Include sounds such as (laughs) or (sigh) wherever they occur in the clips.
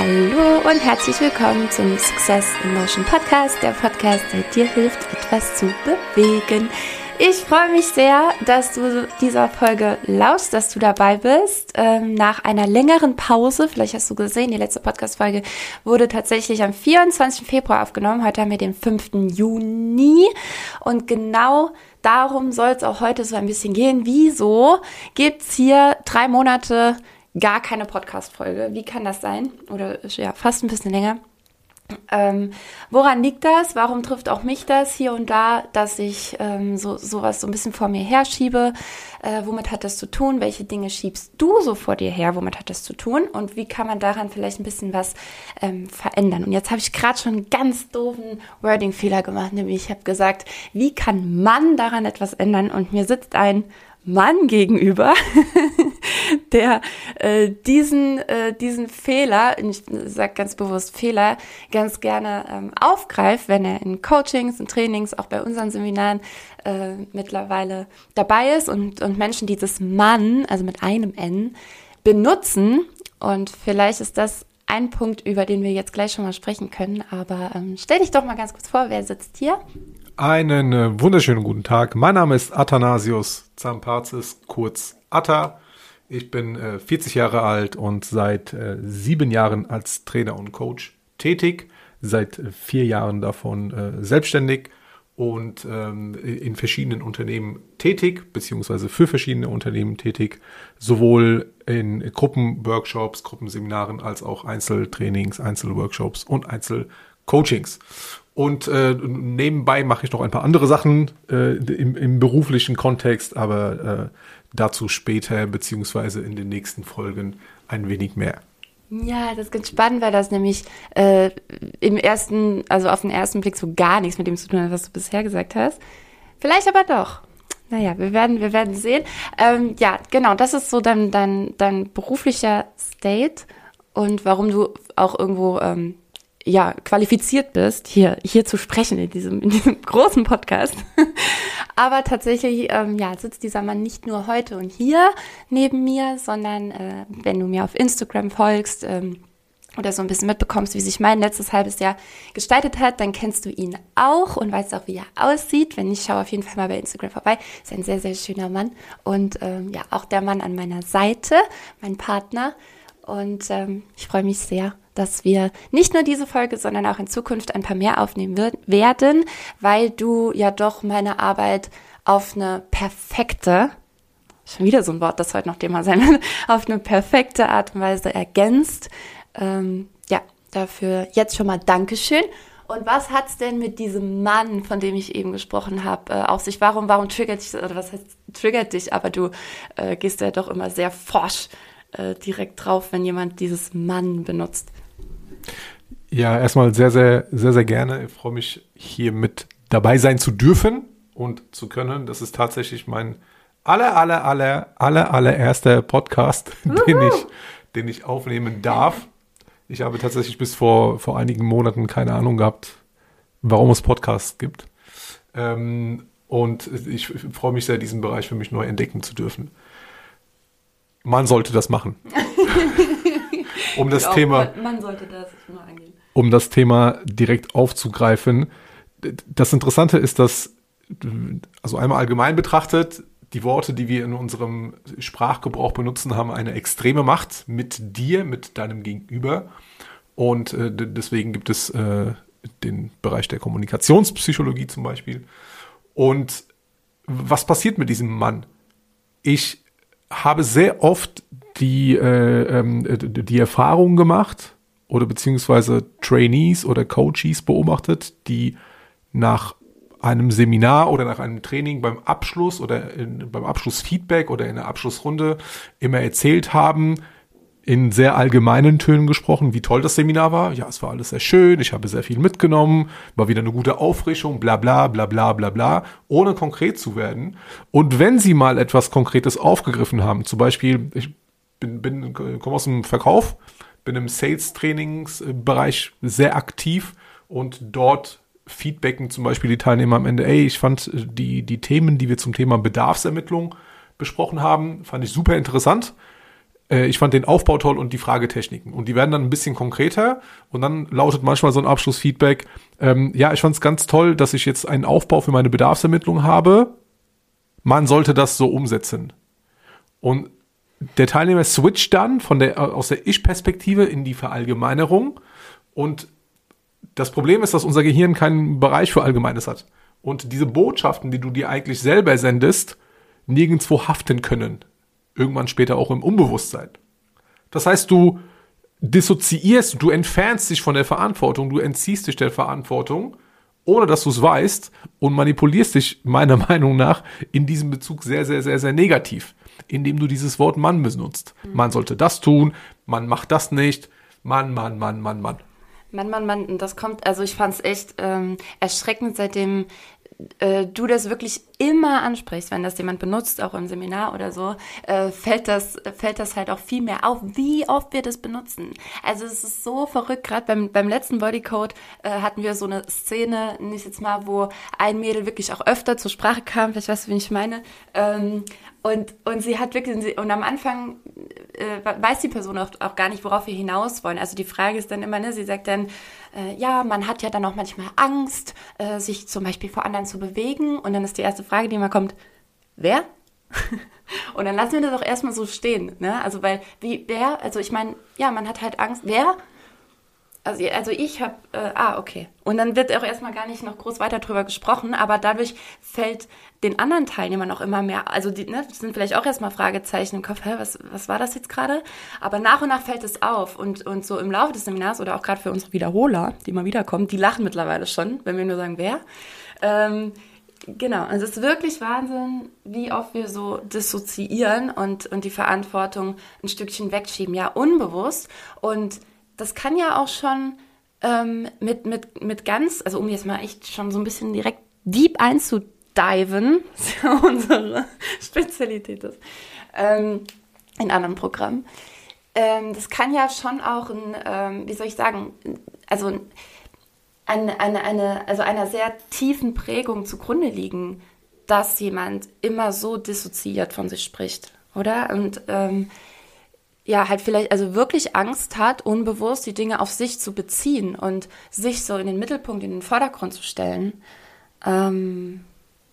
Hallo und herzlich willkommen zum Success in Motion Podcast, der Podcast, der dir hilft, etwas zu bewegen. Ich freue mich sehr, dass du dieser Folge lauschst, dass du dabei bist. Ähm, nach einer längeren Pause, vielleicht hast du gesehen, die letzte Podcast-Folge wurde tatsächlich am 24. Februar aufgenommen. Heute haben wir den 5. Juni. Und genau darum soll es auch heute so ein bisschen gehen. Wieso gibt's hier drei Monate gar keine Podcast-Folge. Wie kann das sein? Oder ja, fast ein bisschen länger. Ähm, woran liegt das? Warum trifft auch mich das hier und da, dass ich ähm, so sowas so ein bisschen vor mir herschiebe? Äh, womit hat das zu tun? Welche Dinge schiebst du so vor dir her? Womit hat das zu tun? Und wie kann man daran vielleicht ein bisschen was ähm, verändern? Und jetzt habe ich gerade schon einen ganz doofen Wording-Fehler gemacht, nämlich ich habe gesagt, wie kann man daran etwas ändern? Und mir sitzt ein Mann gegenüber, (laughs) der äh, diesen, äh, diesen Fehler, ich sage ganz bewusst Fehler, ganz gerne ähm, aufgreift, wenn er in Coachings und Trainings, auch bei unseren Seminaren äh, mittlerweile dabei ist und, und Menschen dieses Mann, also mit einem N, benutzen. Und vielleicht ist das ein Punkt, über den wir jetzt gleich schon mal sprechen können. Aber ähm, stell dich doch mal ganz kurz vor, wer sitzt hier? Einen äh, wunderschönen guten Tag. Mein Name ist Athanasius Zampazis, kurz Atta. Ich bin äh, 40 Jahre alt und seit äh, sieben Jahren als Trainer und Coach tätig. Seit äh, vier Jahren davon äh, selbstständig und ähm, in verschiedenen Unternehmen tätig, beziehungsweise für verschiedene Unternehmen tätig, sowohl in Gruppenworkshops, Gruppenseminaren als auch Einzeltrainings, Einzelworkshops und Einzelcoachings. Und äh, nebenbei mache ich noch ein paar andere Sachen äh, im, im beruflichen Kontext, aber äh, dazu später beziehungsweise in den nächsten Folgen ein wenig mehr. Ja, das ist ganz spannend, weil das nämlich äh, im ersten, also auf den ersten Blick so gar nichts mit dem zu tun hat, was du bisher gesagt hast. Vielleicht aber doch. Naja, wir werden, wir werden sehen. Ähm, ja, genau, das ist so dein, dein, dein beruflicher State und warum du auch irgendwo ähm, ja, qualifiziert bist, hier, hier zu sprechen in diesem, in diesem (laughs) großen Podcast. (laughs) Aber tatsächlich, ähm, ja, sitzt dieser Mann nicht nur heute und hier neben mir, sondern äh, wenn du mir auf Instagram folgst, ähm, oder so ein bisschen mitbekommst, wie sich mein letztes halbes Jahr gestaltet hat, dann kennst du ihn auch und weißt auch, wie er aussieht. Wenn nicht, schau auf jeden Fall mal bei Instagram vorbei. Ist ein sehr, sehr schöner Mann und ähm, ja, auch der Mann an meiner Seite, mein Partner. Und ähm, ich freue mich sehr, dass wir nicht nur diese Folge, sondern auch in Zukunft ein paar mehr aufnehmen wird, werden, weil du ja doch meine Arbeit auf eine perfekte, schon wieder so ein Wort, das heute noch Thema sein wird, (laughs) auf eine perfekte Art und Weise ergänzt. Ähm, ja, dafür jetzt schon mal Dankeschön. Und was hat's denn mit diesem Mann, von dem ich eben gesprochen habe, äh, auf sich? Warum, warum triggert dich, oder was heißt triggert dich? Aber du äh, gehst ja doch immer sehr forsch äh, direkt drauf, wenn jemand dieses Mann benutzt. Ja, erstmal sehr, sehr, sehr, sehr gerne. Ich freue mich, hier mit dabei sein zu dürfen und zu können. Das ist tatsächlich mein aller, aller, aller, aller, allererster Podcast, (laughs) den ich, den ich aufnehmen darf. Ich habe tatsächlich bis vor, vor einigen Monaten keine Ahnung gehabt, warum es Podcasts gibt. Ähm, und ich freue mich sehr, diesen Bereich für mich neu entdecken zu dürfen. Man sollte das machen. (laughs) um das Thema. Man sollte das nur angehen um das Thema direkt aufzugreifen. Das Interessante ist, dass, also einmal allgemein betrachtet, die Worte, die wir in unserem Sprachgebrauch benutzen, haben eine extreme Macht mit dir, mit deinem Gegenüber. Und äh, deswegen gibt es äh, den Bereich der Kommunikationspsychologie zum Beispiel. Und was passiert mit diesem Mann? Ich habe sehr oft die, äh, ähm, die Erfahrung gemacht, oder beziehungsweise Trainees oder Coaches beobachtet, die nach einem Seminar oder nach einem Training beim Abschluss oder in, beim Abschlussfeedback oder in der Abschlussrunde immer erzählt haben, in sehr allgemeinen Tönen gesprochen, wie toll das Seminar war. Ja, es war alles sehr schön, ich habe sehr viel mitgenommen, war wieder eine gute Auffrischung, bla bla bla bla bla bla, ohne konkret zu werden. Und wenn sie mal etwas Konkretes aufgegriffen haben, zum Beispiel, ich bin, bin komme aus dem Verkauf, bin im Sales-Trainingsbereich sehr aktiv und dort feedbacken zum Beispiel die Teilnehmer am Ende, ey, ich fand äh, die, die Themen, die wir zum Thema Bedarfsermittlung besprochen haben, fand ich super interessant. äh, ich fand den Aufbau toll und die Fragetechniken. Und die werden dann ein bisschen konkreter und dann lautet manchmal so ein Abschlussfeedback, ähm, ja, ich fand es ganz toll, dass ich jetzt einen Aufbau für meine Bedarfsermittlung habe. Man sollte das so umsetzen. Und der Teilnehmer switcht dann von der, aus der Ich-Perspektive in die Verallgemeinerung und das Problem ist, dass unser Gehirn keinen Bereich für Allgemeines hat. Und diese Botschaften, die du dir eigentlich selber sendest, nirgendwo haften können. Irgendwann später auch im Unbewusstsein. Das heißt, du dissoziierst, du entfernst dich von der Verantwortung, du entziehst dich der Verantwortung, ohne dass du es weißt und manipulierst dich meiner (laughs) Meinung nach in diesem Bezug sehr, sehr, sehr, sehr negativ, indem du dieses Wort Mann benutzt. Man sollte das tun, man macht das nicht, Mann, Mann, Mann, Mann, Mann. Mann, Mann, Mann, das kommt, also ich fand es echt ähm, erschreckend, seitdem äh, du das wirklich immer ansprichst, wenn das jemand benutzt, auch im Seminar oder so, äh, fällt das fällt das halt auch viel mehr auf, wie oft wir das benutzen. Also es ist so verrückt. Gerade beim beim letzten Bodycode äh, hatten wir so eine Szene, nicht jetzt mal, wo ein Mädel wirklich auch öfter zur Sprache kam. Vielleicht weißt du, wie ich meine. Ähm, und, und sie hat wirklich, und am Anfang äh, weiß die Person auch, auch, gar nicht, worauf wir hinaus wollen. Also die Frage ist dann immer, ne, sie sagt dann, äh, ja, man hat ja dann auch manchmal Angst, äh, sich zum Beispiel vor anderen zu bewegen. Und dann ist die erste Frage, die immer kommt, wer? (laughs) und dann lassen wir das auch erstmal so stehen. Ne? Also weil, wie, wer? Also ich meine, ja, man hat halt Angst. Wer? Also, also ich habe, äh, ah, okay. Und dann wird auch erstmal gar nicht noch groß weiter drüber gesprochen, aber dadurch fällt den anderen Teilnehmern auch immer mehr, also die ne, sind vielleicht auch erstmal Fragezeichen im Kopf, hä, was, was war das jetzt gerade? Aber nach und nach fällt es auf und, und so im Laufe des Seminars oder auch gerade für unsere Wiederholer, die mal wiederkommen, die lachen mittlerweile schon, wenn wir nur sagen, wer. Ähm, genau, also es ist wirklich Wahnsinn, wie oft wir so dissoziieren und, und die Verantwortung ein Stückchen wegschieben, ja, unbewusst und das kann ja auch schon ähm, mit, mit, mit ganz, also um jetzt mal echt schon so ein bisschen direkt deep einzudiven, (laughs) was ja unsere Spezialität ist, ähm, in anderen Programmen. Ähm, das kann ja schon auch ein, ähm, wie soll ich sagen, also eine, eine, eine, also einer sehr tiefen Prägung zugrunde liegen, dass jemand immer so dissoziiert von sich spricht, oder? Und ähm, ja, halt vielleicht, also wirklich Angst hat, unbewusst die Dinge auf sich zu beziehen und sich so in den Mittelpunkt, in den Vordergrund zu stellen. Ähm,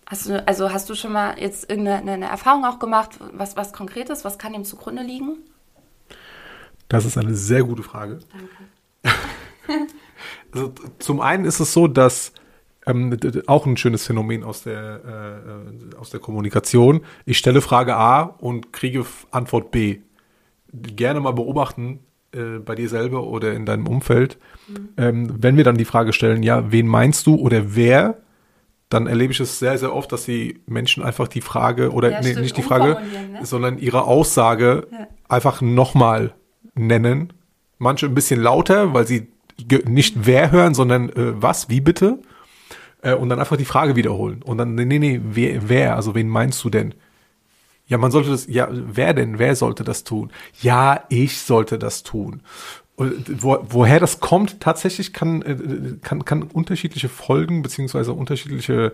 hast du, also hast du schon mal jetzt irgendeine eine Erfahrung auch gemacht, was, was Konkretes, was kann dem zugrunde liegen? Das ist eine sehr gute Frage. Danke. (laughs) also, zum einen ist es so, dass ähm, auch ein schönes Phänomen aus der, äh, äh, aus der Kommunikation. Ich stelle Frage A und kriege Antwort B gerne mal beobachten äh, bei dir selber oder in deinem Umfeld. Mhm. Ähm, wenn wir dann die Frage stellen, ja, wen meinst du oder wer, dann erlebe ich es sehr, sehr oft, dass die Menschen einfach die Frage oder ja, nee, nicht die Frage, ne? sondern ihre Aussage ja. einfach nochmal nennen. Manche ein bisschen lauter, weil sie nicht wer hören, sondern äh, was, wie bitte. Äh, und dann einfach die Frage wiederholen. Und dann, nee, nee, nee, wer, wer, also wen meinst du denn? Ja, man sollte das, ja, wer denn? Wer sollte das tun? Ja, ich sollte das tun. Wo, woher das kommt, tatsächlich kann, äh, kann, kann unterschiedliche Folgen beziehungsweise unterschiedliche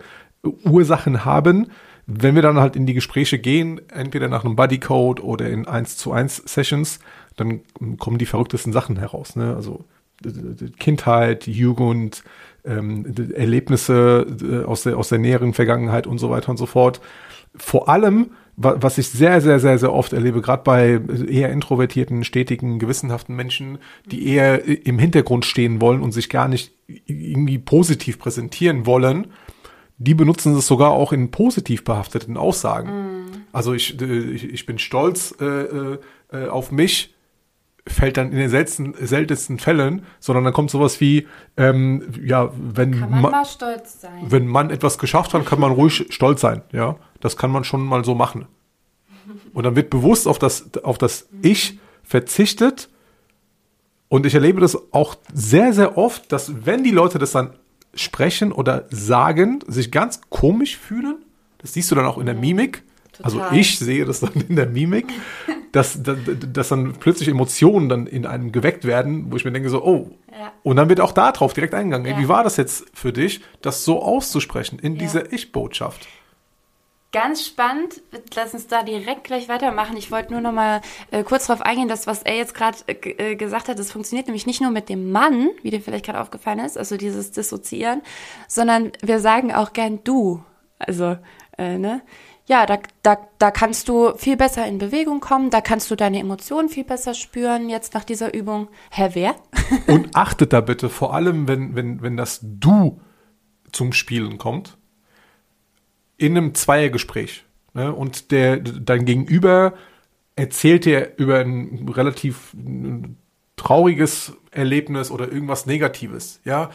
Ursachen haben. Wenn wir dann halt in die Gespräche gehen, entweder nach einem Bodycode oder in 1 zu 1 Sessions, dann kommen die verrücktesten Sachen heraus. Ne? Also Kindheit, Jugend, ähm, Erlebnisse äh, aus der, aus der näheren Vergangenheit und so weiter und so fort. Vor allem was ich sehr, sehr, sehr, sehr oft erlebe, gerade bei eher introvertierten, stetigen, gewissenhaften Menschen, die eher im Hintergrund stehen wollen und sich gar nicht irgendwie positiv präsentieren wollen, die benutzen es sogar auch in positiv behafteten Aussagen. Mm. Also ich, äh, ich, ich bin stolz äh, äh, äh, auf mich, fällt dann in den seltensten, seltensten Fällen, sondern dann kommt sowas wie, ähm, ja, wenn kann man, man stolz sein. Wenn man etwas geschafft hat, kann man ruhig stolz sein, ja. Das kann man schon mal so machen. Und dann wird bewusst auf das, auf das Ich verzichtet. Und ich erlebe das auch sehr, sehr oft, dass wenn die Leute das dann sprechen oder sagen, sich ganz komisch fühlen. Das siehst du dann auch in der Mimik. Also Total. Also ich sehe das dann in der Mimik, (laughs) dass, dass, dass dann plötzlich Emotionen dann in einem geweckt werden, wo ich mir denke so, oh. Ja. Und dann wird auch da drauf direkt eingegangen. Ja. Wie war das jetzt für dich, das so auszusprechen in ja. dieser Ich-Botschaft? Ganz spannend. Lass uns da direkt gleich weitermachen. Ich wollte nur noch mal äh, kurz darauf eingehen, dass was er jetzt gerade äh, äh, gesagt hat, das funktioniert nämlich nicht nur mit dem Mann, wie dir vielleicht gerade aufgefallen ist, also dieses Dissoziieren, sondern wir sagen auch gern du. Also, äh, ne? Ja, da, da, da kannst du viel besser in Bewegung kommen, da kannst du deine Emotionen viel besser spüren jetzt nach dieser Übung. Herr wer? (laughs) Und achtet da bitte vor allem, wenn, wenn, wenn das Du zum Spielen kommt, in einem Zweiergespräch. Ne? Und der dein Gegenüber erzählt dir über ein relativ trauriges Erlebnis oder irgendwas Negatives, ja.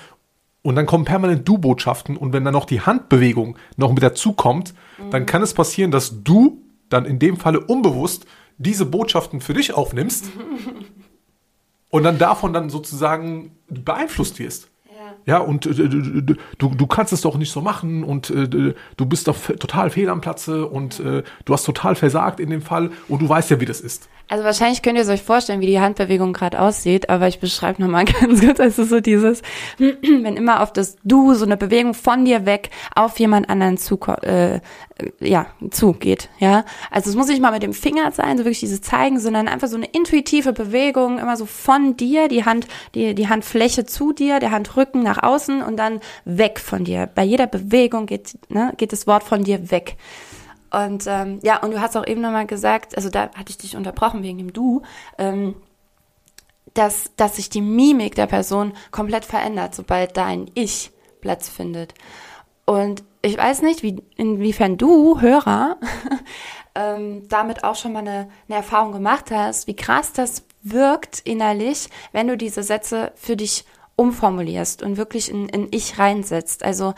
Und dann kommen permanent Du-Botschaften und wenn dann noch die Handbewegung noch mit dazu kommt, mhm. dann kann es passieren, dass du dann in dem Falle unbewusst diese Botschaften für dich aufnimmst (laughs) und dann davon dann sozusagen beeinflusst wirst. Ja, und äh, du, du kannst es doch nicht so machen und äh, du bist doch total fehl am Platze und äh, du hast total versagt in dem Fall und du weißt ja, wie das ist. Also wahrscheinlich könnt ihr euch vorstellen, wie die Handbewegung gerade aussieht, aber ich beschreibe nochmal (laughs) ganz kurz, also so dieses, (clears throat) wenn immer auf das Du so eine Bewegung von dir weg auf jemand anderen zu, äh, ja, zugeht, ja. Also es muss nicht mal mit dem Finger sein, so wirklich dieses Zeigen, sondern einfach so eine intuitive Bewegung, immer so von dir, die Hand, die, die Handfläche zu dir, der Handrücken nach außen und dann weg von dir. Bei jeder Bewegung geht, ne, geht das Wort von dir weg. Und ähm, ja, und du hast auch eben nochmal gesagt, also da hatte ich dich unterbrochen wegen dem Du, ähm, dass, dass sich die Mimik der Person komplett verändert, sobald dein Ich Platz findet. Und ich weiß nicht, wie, inwiefern du, Hörer, (laughs) ähm, damit auch schon mal eine, eine Erfahrung gemacht hast, wie krass das wirkt innerlich, wenn du diese Sätze für dich umformulierst und wirklich in, in Ich reinsetzt. Also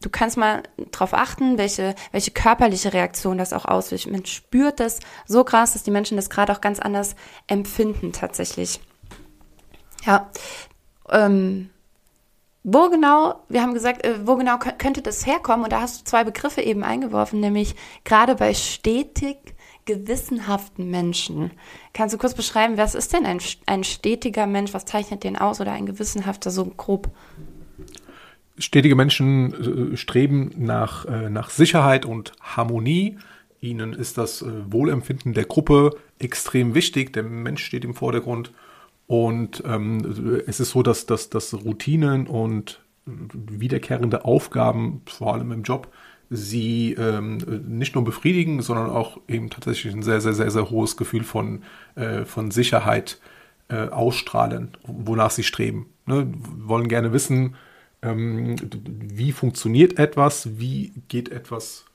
du kannst mal drauf achten, welche, welche körperliche Reaktion das auch auslöst. Man spürt das so krass, dass die Menschen das gerade auch ganz anders empfinden tatsächlich. Ja. Ähm, wo genau, wir haben gesagt, äh, wo genau könnte das herkommen? Und da hast du zwei Begriffe eben eingeworfen, nämlich gerade bei stetig gewissenhaften Menschen. Kannst du kurz beschreiben, was ist denn ein, ein stetiger Mensch? Was zeichnet den aus oder ein gewissenhafter so grob? stetige Menschen äh, streben nach, äh, nach Sicherheit und Harmonie. Ihnen ist das äh, Wohlempfinden der Gruppe extrem wichtig. Der Mensch steht im Vordergrund. Und ähm, es ist so, dass, dass, dass Routinen und wiederkehrende Aufgaben, vor allem im Job, sie ähm, nicht nur befriedigen, sondern auch eben tatsächlich ein sehr, sehr, sehr, sehr hohes Gefühl von, äh, von Sicherheit äh, ausstrahlen, wonach sie streben. Ne? Wollen gerne wissen, ähm, wie funktioniert etwas, wie geht etwas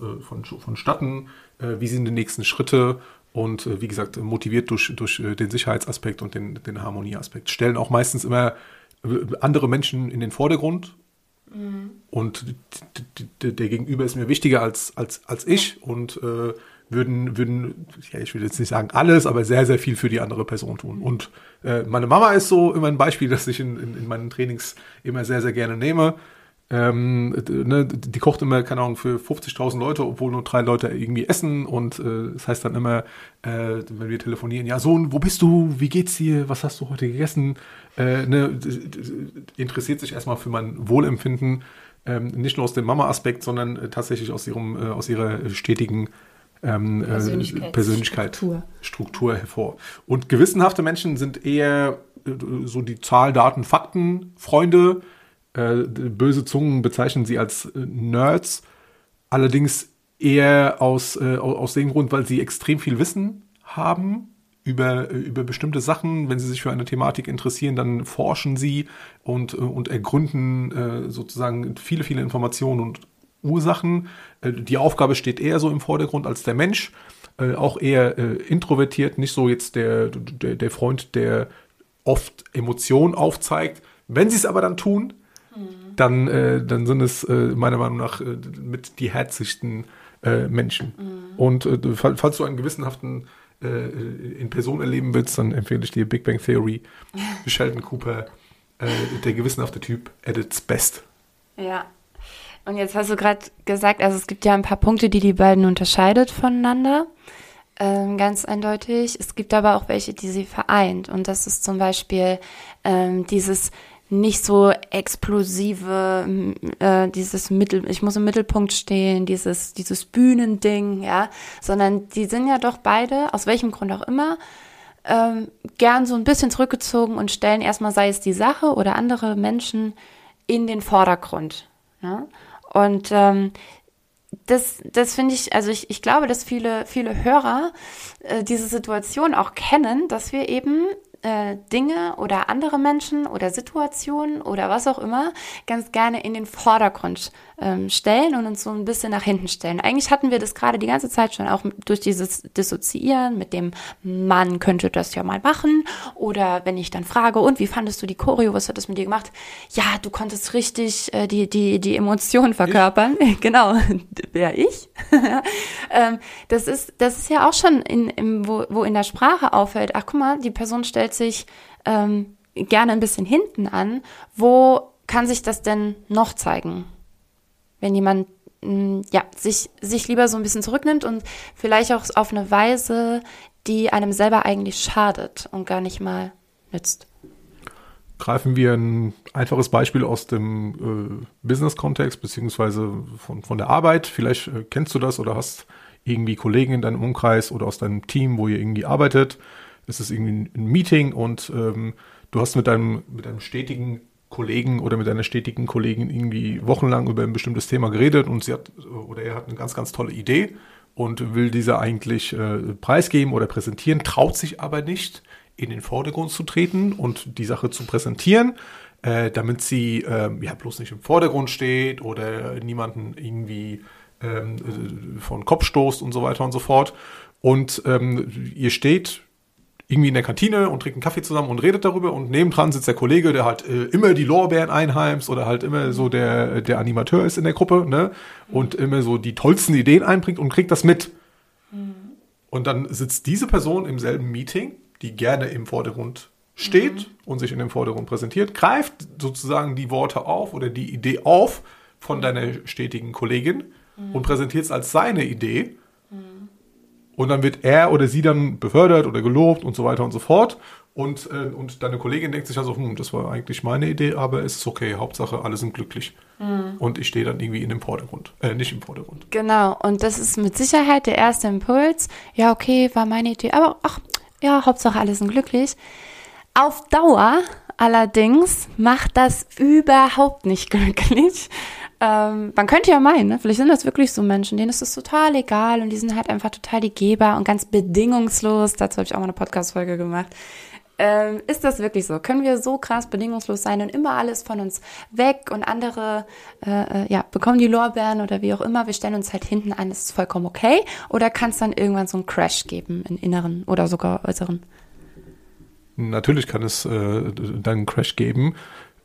äh, von, vonstatten, äh, wie sind die nächsten Schritte und äh, wie gesagt, motiviert durch, durch äh, den Sicherheitsaspekt und den, den Harmonieaspekt. Stellen auch meistens immer äh, andere Menschen in den Vordergrund mhm. und der Gegenüber ist mir wichtiger als, als, als ich und äh, würden, würden, ja, ich will jetzt nicht sagen alles, aber sehr, sehr viel für die andere Person tun. Und äh, meine Mama ist so immer ein Beispiel, (laughs) das ich in, in, in meinen Trainings immer sehr, sehr gerne nehme. Ähm, ne, die kocht immer, keine Ahnung, für 50.000 Leute, obwohl nur drei Leute irgendwie essen. Und äh, das heißt dann immer, äh, wenn wir telefonieren, ja, Sohn, wo bist du? Wie geht's dir? Was hast du heute gegessen? Äh, ne, interessiert sich erstmal für mein Wohlempfinden, ähm, nicht nur aus dem Mama-Aspekt, sondern äh, tatsächlich aus ihrem, äh, aus ihrer stetigen ähm, Persönlichkeit, Persönlichkeit Struktur. Struktur hervor. Und gewissenhafte Menschen sind eher äh, so die Zahl, Daten, Fakten, Freunde. Äh, böse Zungen bezeichnen sie als äh, Nerds. Allerdings eher aus, äh, aus dem Grund, weil sie extrem viel Wissen haben über, über bestimmte Sachen. Wenn sie sich für eine Thematik interessieren, dann forschen sie und, und ergründen äh, sozusagen viele, viele Informationen und Ursachen. Äh, die Aufgabe steht eher so im Vordergrund als der Mensch. Äh, auch eher äh, introvertiert, nicht so jetzt der, der, der Freund, der oft Emotionen aufzeigt. Wenn sie es aber dann tun. Dann, äh, dann sind es äh, meiner Meinung nach äh, mit die herzigsten äh, Menschen. Mhm. Und äh, falls du einen gewissenhaften äh, in Person erleben willst, dann empfehle ich dir Big Bang Theory, (laughs) Sheldon Cooper, der gewissenhafte Typ at its best. Ja, und jetzt hast du gerade gesagt, also es gibt ja ein paar Punkte, die die beiden unterscheidet voneinander. Ähm, ganz eindeutig. Es gibt aber auch welche, die sie vereint. Und das ist zum Beispiel ähm, dieses nicht so explosive, äh, dieses Mittel, ich muss im Mittelpunkt stehen, dieses, dieses Bühnending, ja, sondern die sind ja doch beide, aus welchem Grund auch immer, ähm, gern so ein bisschen zurückgezogen und stellen erstmal, sei es die Sache oder andere Menschen, in den Vordergrund. Ja? Und ähm, das, das finde ich, also ich, ich glaube, dass viele, viele Hörer äh, diese Situation auch kennen, dass wir eben äh, Dinge oder andere Menschen oder Situationen oder was auch immer ganz gerne in den Vordergrund ähm, stellen und uns so ein bisschen nach hinten stellen. Eigentlich hatten wir das gerade die ganze Zeit schon auch durch dieses Dissoziieren mit dem Mann könnte das ja mal machen oder wenn ich dann frage und wie fandest du die Choreo, was hat das mit dir gemacht? Ja, du konntest richtig äh, die die die Emotionen verkörpern. Ich? (laughs) genau, wer ich? (laughs) ähm, das ist das ist ja auch schon in, in wo, wo in der Sprache auffällt. Ach guck mal, die Person stellt sich ähm, gerne ein bisschen hinten an. Wo kann sich das denn noch zeigen? Wenn jemand mm, ja, sich, sich lieber so ein bisschen zurücknimmt und vielleicht auch auf eine Weise, die einem selber eigentlich schadet und gar nicht mal nützt. Greifen wir ein einfaches Beispiel aus dem äh, Business-Kontext beziehungsweise von, von der Arbeit. Vielleicht äh, kennst du das oder hast irgendwie Kollegen in deinem Umkreis oder aus deinem Team, wo ihr irgendwie arbeitet. Es ist irgendwie ein Meeting und ähm, du hast mit deinem, mit deinem stetigen Kollegen oder mit einer stetigen Kollegin irgendwie wochenlang über ein bestimmtes Thema geredet und sie hat oder er hat eine ganz, ganz tolle Idee und will diese eigentlich äh, preisgeben oder präsentieren, traut sich aber nicht, in den Vordergrund zu treten und die Sache zu präsentieren, äh, damit sie äh, ja bloß nicht im Vordergrund steht oder niemanden irgendwie ähm, äh, von Kopf stoßt und so weiter und so fort. Und ähm, ihr steht irgendwie in der Kantine und trinkt einen Kaffee zusammen und redet darüber und nebendran sitzt der Kollege, der halt äh, immer die Lorbeeren einheimst oder halt immer so der, der Animateur ist in der Gruppe, ne? Und immer so die tollsten Ideen einbringt und kriegt das mit. Mhm. Und dann sitzt diese Person im selben Meeting, die gerne im Vordergrund steht mhm. und sich in dem Vordergrund präsentiert, greift sozusagen die Worte auf oder die Idee auf von deiner stetigen Kollegin mhm. und präsentiert es als seine Idee und dann wird er oder sie dann befördert oder gelobt und so weiter und so fort. Und, äh, und deine Kollegin denkt sich also, hm, das war eigentlich meine Idee, aber es ist okay, Hauptsache alle sind glücklich. Mhm. Und ich stehe dann irgendwie in dem Vordergrund, äh, nicht im Vordergrund. Genau, und das ist mit Sicherheit der erste Impuls. Ja, okay, war meine Idee, aber ach, ja, Hauptsache alle sind glücklich. Auf Dauer allerdings macht das überhaupt nicht (laughs) glücklich, ähm, man könnte ja meinen, ne? vielleicht sind das wirklich so Menschen, denen ist es total egal und die sind halt einfach total die Geber und ganz bedingungslos. Dazu habe ich auch mal eine Podcast-Folge gemacht. Ähm, ist das wirklich so? Können wir so krass bedingungslos sein und immer alles von uns weg und andere äh, äh, ja, bekommen die Lorbeeren oder wie auch immer, wir stellen uns halt hinten an, ist vollkommen okay? Oder kann es dann irgendwann so einen Crash geben in inneren oder sogar äußeren? Natürlich kann es äh, dann einen Crash geben.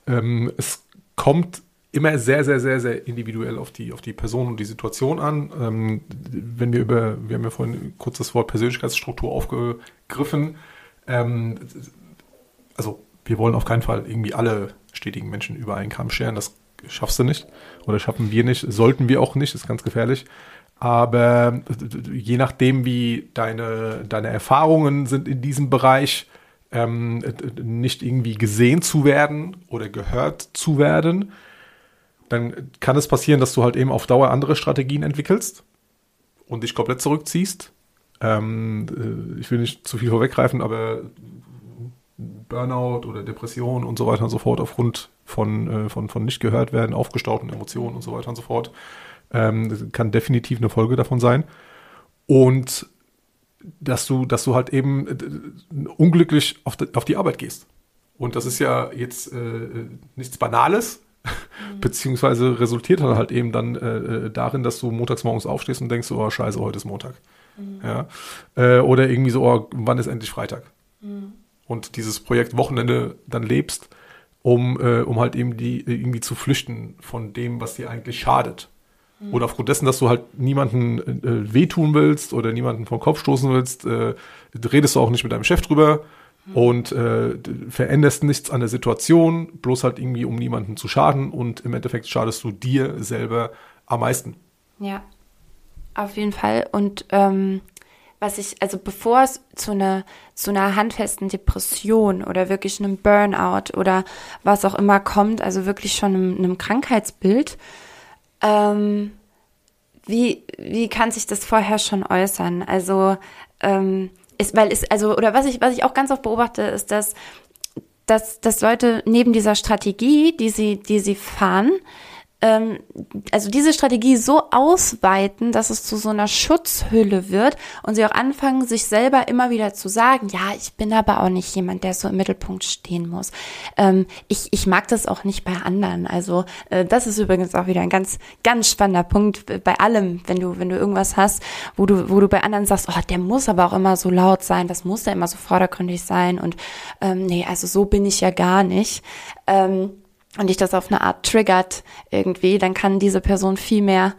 Ähm, es kommt immer sehr, sehr, sehr, sehr individuell auf die, auf die Person und die Situation an. Ähm, wenn wir über, wir haben ja vorhin kurz das Wort Persönlichkeitsstruktur aufgegriffen. Ähm, also wir wollen auf keinen Fall irgendwie alle stetigen Menschen über einen Kamm scheren. Das schaffst du nicht oder schaffen wir nicht, sollten wir auch nicht, ist ganz gefährlich. Aber je nachdem, wie deine, deine Erfahrungen sind in diesem Bereich, ähm, nicht irgendwie gesehen zu werden oder gehört zu werden, dann kann es passieren, dass du halt eben auf Dauer andere Strategien entwickelst und dich komplett zurückziehst. Ähm, äh, ich will nicht zu viel vorweggreifen, aber Burnout oder Depression und so weiter und so fort aufgrund von, äh, von, von nicht gehört werden, aufgestauten Emotionen und so weiter und so fort, ähm, kann definitiv eine Folge davon sein. Und dass du, dass du halt eben äh, unglücklich auf die, auf die Arbeit gehst. Und das ist ja jetzt äh, nichts Banales, Beziehungsweise resultiert dann halt eben dann äh, äh, darin, dass du montags morgens aufstehst und denkst, oh scheiße, heute ist Montag. Mhm. Ja? Äh, oder irgendwie so, oh, wann ist endlich Freitag? Mhm. Und dieses Projekt Wochenende dann lebst, um, äh, um halt eben die irgendwie zu flüchten von dem, was dir eigentlich schadet. Mhm. Oder aufgrund dessen, dass du halt niemanden äh, wehtun willst oder niemanden vom Kopf stoßen willst, äh, redest du auch nicht mit deinem Chef drüber und äh, veränderst nichts an der Situation, bloß halt irgendwie, um niemanden zu schaden und im Endeffekt schadest du dir selber am meisten. Ja, auf jeden Fall. Und ähm, was ich, also bevor es zu einer, zu einer handfesten Depression oder wirklich einem Burnout oder was auch immer kommt, also wirklich schon einem, einem Krankheitsbild, ähm, wie, wie kann sich das vorher schon äußern? Also, ähm, ist, weil es, also, oder was ich, was ich auch ganz oft beobachte, ist, dass, dass, dass Leute neben dieser Strategie, die sie, die sie fahren, ähm, also diese Strategie so ausweiten, dass es zu so einer Schutzhülle wird und sie auch anfangen, sich selber immer wieder zu sagen, ja, ich bin aber auch nicht jemand, der so im Mittelpunkt stehen muss. Ähm, ich, ich mag das auch nicht bei anderen. Also äh, das ist übrigens auch wieder ein ganz, ganz spannender Punkt bei allem, wenn du, wenn du irgendwas hast, wo du, wo du bei anderen sagst, oh, der muss aber auch immer so laut sein, das muss ja immer so vordergründig sein und ähm, nee, also so bin ich ja gar nicht. Ähm, und dich das auf eine Art triggert irgendwie, dann kann diese Person viel mehr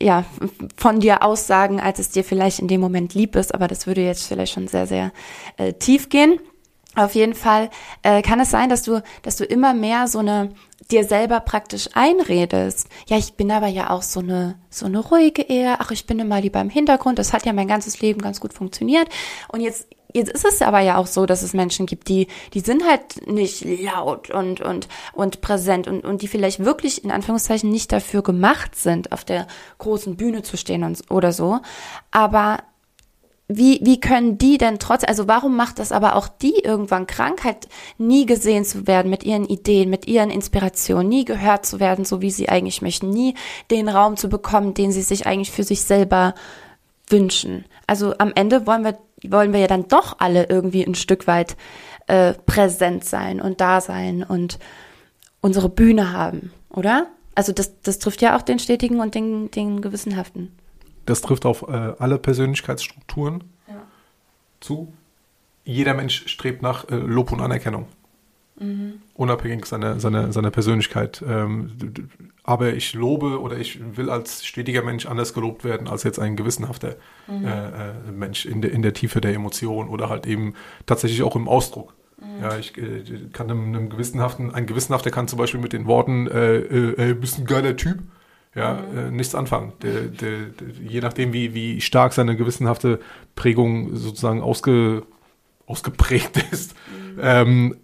ja, von dir aussagen, als es dir vielleicht in dem Moment lieb ist, aber das würde jetzt vielleicht schon sehr, sehr äh, tief gehen. Auf jeden Fall äh, kann es sein, dass du, dass du immer mehr so eine dir selber praktisch einredest. Ja, ich bin aber ja auch so eine so eine ruhige Ehe. Ach, ich bin immer lieber im Hintergrund. Das hat ja mein ganzes Leben ganz gut funktioniert. Und jetzt Jetzt ist es aber ja auch so, dass es Menschen gibt, die, die sind halt nicht laut und, und, und präsent und, und die vielleicht wirklich in Anführungszeichen nicht dafür gemacht sind, auf der großen Bühne zu stehen und, oder so. Aber wie, wie können die denn trotz, also warum macht das aber auch die irgendwann Krankheit, nie gesehen zu werden mit ihren Ideen, mit ihren Inspirationen, nie gehört zu werden, so wie sie eigentlich möchten, nie den Raum zu bekommen, den sie sich eigentlich für sich selber wünschen. Also am Ende wollen wir wollen wir ja dann doch alle irgendwie ein Stück weit äh, präsent sein und da sein und unsere Bühne haben, oder? Also das, das trifft ja auch den Stetigen und den, den Gewissenhaften. Das trifft auf äh, alle Persönlichkeitsstrukturen ja. zu. Jeder Mensch strebt nach äh, Lob und Anerkennung. Mhm. Unabhängig seiner, seiner, seiner Persönlichkeit. Ähm, aber ich lobe oder ich will als stetiger Mensch anders gelobt werden als jetzt ein gewissenhafter mhm. äh, äh Mensch in der, in der Tiefe der Emotion oder halt eben tatsächlich auch im Ausdruck. Mhm. Ja, ich äh, kann einem, einem, gewissenhaften, ein gewissenhafter kann zum Beispiel mit den Worten, äh, äh, bist ein geiler Typ, ja, mhm. äh, nichts anfangen. Der, der, der, je nachdem, wie, wie stark seine gewissenhafte Prägung sozusagen ausge, ausgeprägt (laughs) ist, mhm. ähm,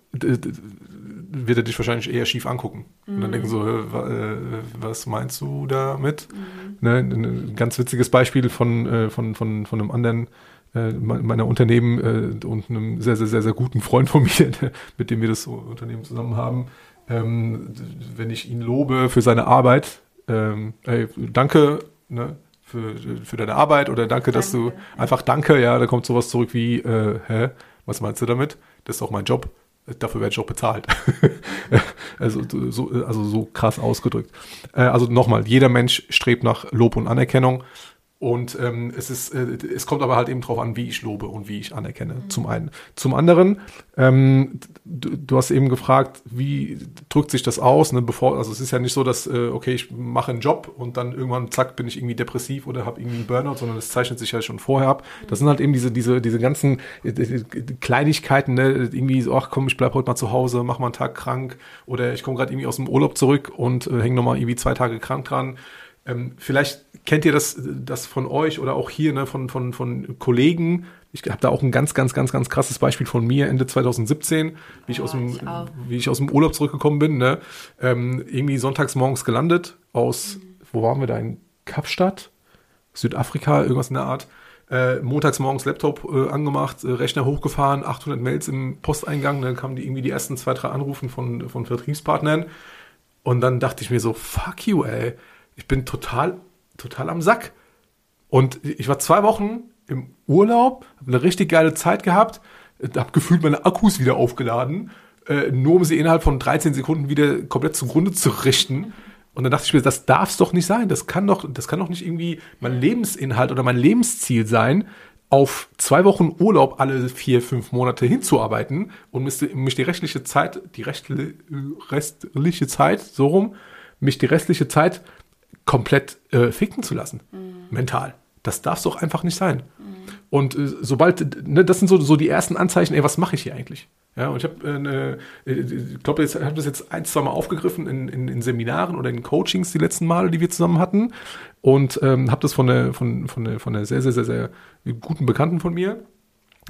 wird er dich wahrscheinlich eher schief angucken. Mhm. Und dann denken so, äh, was meinst du damit? Mhm. Ne, ein ganz witziges Beispiel von, äh, von, von, von einem anderen äh, meiner Unternehmen äh, und einem sehr, sehr, sehr, sehr guten Freund von (laughs) mir, mit dem wir das Unternehmen zusammen haben. Ähm, wenn ich ihn lobe für seine Arbeit, ähm, ey, danke, ne, für, für deine Arbeit oder danke, danke, dass du einfach danke, ja, da kommt sowas zurück wie, äh, hä, was meinst du damit? Das ist auch mein Job dafür werde ich auch bezahlt. (laughs) also, so, also so krass ausgedrückt. Äh, also nochmal, jeder Mensch strebt nach Lob und Anerkennung. Und ähm, es ist, äh, es kommt aber halt eben drauf an, wie ich lobe und wie ich anerkenne. Mhm. Zum einen. Zum anderen, ähm, du, du, hast eben gefragt, wie drückt sich das aus? Ne, bevor, also es ist ja nicht so, dass äh, okay, ich mache einen Job und dann irgendwann zack bin ich irgendwie depressiv oder habe irgendwie einen Burnout, sondern es zeichnet sich ja schon vorher ab. Mhm. Das sind halt eben diese diese diese ganzen äh, Kleinigkeiten, ne? irgendwie so, ach komm, ich bleib heute mal zu Hause, mach mal einen Tag krank oder ich komme gerade irgendwie aus dem Urlaub zurück und äh, hänge nochmal irgendwie zwei Tage krank dran ähm, vielleicht kennt ihr das, das von euch oder auch hier ne, von, von, von Kollegen. Ich habe da auch ein ganz, ganz, ganz, ganz krasses Beispiel von mir Ende 2017, wie ich, oh, aus, dem, ich wie ich aus dem Urlaub zurückgekommen bin. Ne? Ähm, irgendwie sonntags morgens gelandet aus, wo waren wir da? In Kapstadt, Südafrika, irgendwas in der Art. Äh, montags morgens Laptop äh, angemacht, äh, Rechner hochgefahren, 800 Mails im Posteingang, dann kamen die irgendwie die ersten zwei, drei Anrufen von, von Vertriebspartnern. Und dann dachte ich mir so, fuck you, ey ich bin total, total am Sack. Und ich war zwei Wochen im Urlaub, habe eine richtig geile Zeit gehabt, habe gefühlt meine Akkus wieder aufgeladen, äh, nur um sie innerhalb von 13 Sekunden wieder komplett zugrunde zu richten. Und dann dachte ich mir, das darf es doch nicht sein. Das kann doch, das kann doch nicht irgendwie mein Lebensinhalt oder mein Lebensziel sein, auf zwei Wochen Urlaub alle vier, fünf Monate hinzuarbeiten und mich die rechtliche Zeit, die restliche Zeit, so rum, mich die restliche Zeit komplett äh, ficken zu lassen. Mhm. Mental. Das darf doch einfach nicht sein. Mhm. Und äh, sobald, ne, das sind so, so die ersten Anzeichen, ey, was mache ich hier eigentlich? Ja, und ich habe, äh, ich glaube, ich habe das jetzt ein, zwei Mal aufgegriffen in, in, in, Seminaren oder in Coachings die letzten Male, die wir zusammen hatten. Und ähm, habe das von einer von, von, der, von einer sehr, sehr, sehr, sehr guten Bekannten von mir,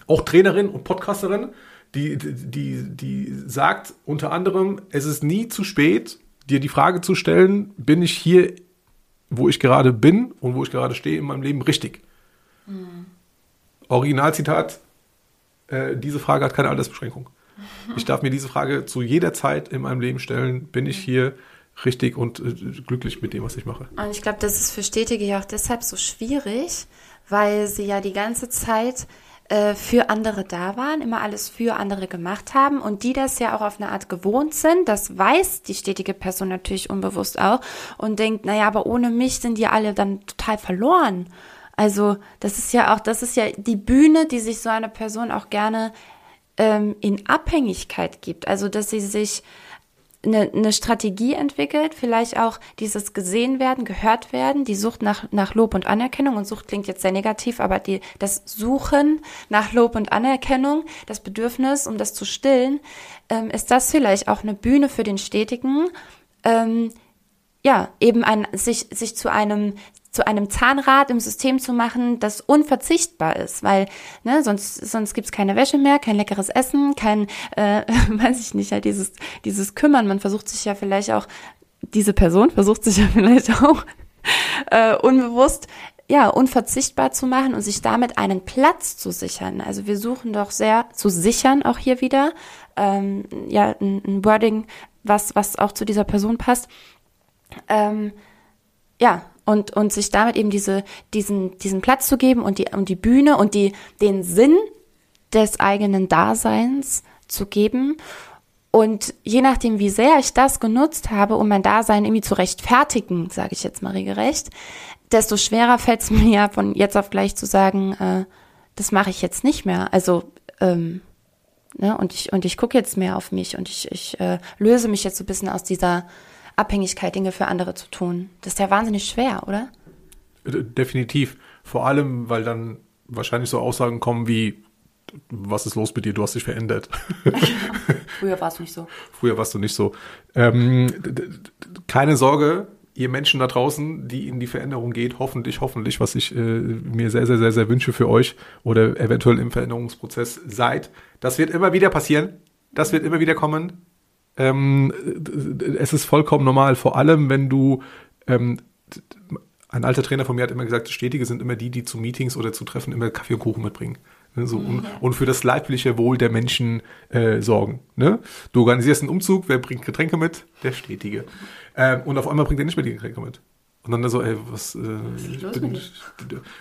auch Trainerin und Podcasterin, die, die, die sagt unter anderem, es ist nie zu spät, dir die Frage zu stellen, bin ich hier, wo ich gerade bin und wo ich gerade stehe in meinem Leben richtig? Mhm. Originalzitat, äh, diese Frage hat keine Altersbeschränkung. (laughs) Ich darf mir diese Frage zu jeder Zeit in meinem Leben stellen, bin ich hier richtig und äh, glücklich mit dem, was ich mache. Und ich glaube, das ist für Stetige ja auch deshalb so schwierig, weil sie ja die ganze Zeit äh, für andere da waren, immer alles für andere gemacht haben und die das ja auch auf eine Art gewohnt sind. Das weiß die stetige Person natürlich unbewusst auch und denkt, naja, aber ohne mich sind die alle dann total verloren. Also das ist ja auch, das ist ja die Bühne, die sich so eine Person auch gerne ähm, in Abhängigkeit gibt. Also dass sie sich eine, eine Strategie entwickelt, vielleicht auch dieses gesehen werden, gehört werden, die Sucht nach, nach Lob und Anerkennung. Und Sucht klingt jetzt sehr negativ, aber die, das Suchen nach Lob und Anerkennung, das Bedürfnis, um das zu stillen, ähm, ist das vielleicht auch eine Bühne für den Stetigen, ähm, ja, eben ein, sich, sich zu einem zu einem Zahnrad im System zu machen, das unverzichtbar ist, weil ne, sonst, sonst gibt's keine Wäsche mehr, kein leckeres Essen, kein, äh, (laughs) weiß ich nicht, halt dieses, dieses Kümmern. Man versucht sich ja vielleicht auch, diese Person versucht sich ja (laughs) vielleicht auch äh, unbewusst ja, unverzichtbar zu machen und sich damit einen Platz zu sichern. Also wir suchen doch sehr zu sichern, auch hier wieder, ähm, ja, ein, ein Wording, was, was auch zu dieser Person passt. Ähm, ja, und, und sich damit eben diese, diesen, diesen Platz zu geben und die, und die Bühne und die, den Sinn des eigenen Daseins zu geben. Und je nachdem, wie sehr ich das genutzt habe, um mein Dasein irgendwie zu rechtfertigen, sage ich jetzt mal regelrecht, desto schwerer fällt es mir ja von jetzt auf gleich zu sagen, äh, das mache ich jetzt nicht mehr. Also ähm, ne, und ich und ich gucke jetzt mehr auf mich und ich ich äh, löse mich jetzt so ein bisschen aus dieser Abhängigkeit, Dinge für andere zu tun. Das ist ja wahnsinnig schwer, oder? Definitiv. Vor allem, weil dann wahrscheinlich so Aussagen kommen wie, was ist los mit dir, du hast dich verändert. (laughs) Früher war es nicht so. Früher warst du nicht so. Ähm, keine Sorge, ihr Menschen da draußen, die in die Veränderung geht, hoffentlich, hoffentlich, was ich äh, mir sehr, sehr, sehr, sehr wünsche für euch oder eventuell im Veränderungsprozess seid. Das wird immer wieder passieren. Das wird immer wieder kommen. Ähm, es ist vollkommen normal, vor allem wenn du, ähm, ein alter Trainer von mir hat immer gesagt, Stetige sind immer die, die zu Meetings oder zu Treffen immer Kaffee und Kuchen mitbringen. Ne, so, und, und, für das leibliche Wohl der Menschen äh, sorgen. Ne? Du organisierst einen Umzug, wer bringt Getränke mit? Der Stetige. Ähm, und auf einmal bringt er nicht mehr die Getränke mit. Und dann so, ey, was, äh, was bin,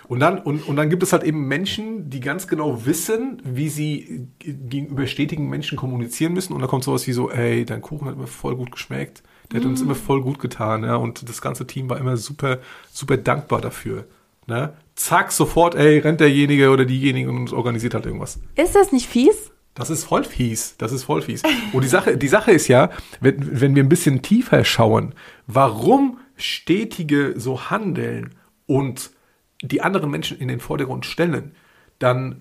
und dann und, und dann gibt es halt eben Menschen, die ganz genau wissen, wie sie gegenüber stetigen Menschen kommunizieren müssen. Und da kommt sowas wie so, ey, dein Kuchen hat mir voll gut geschmeckt, der hat mm. uns immer voll gut getan, ja. Und das ganze Team war immer super, super dankbar dafür. Ne? Zack, sofort, ey, rennt derjenige oder diejenige und organisiert halt irgendwas. Ist das nicht fies? Das ist voll fies. Das ist voll fies. Und die Sache, die Sache ist ja, wenn, wenn wir ein bisschen tiefer schauen, warum stetige so handeln und die anderen Menschen in den Vordergrund stellen, dann,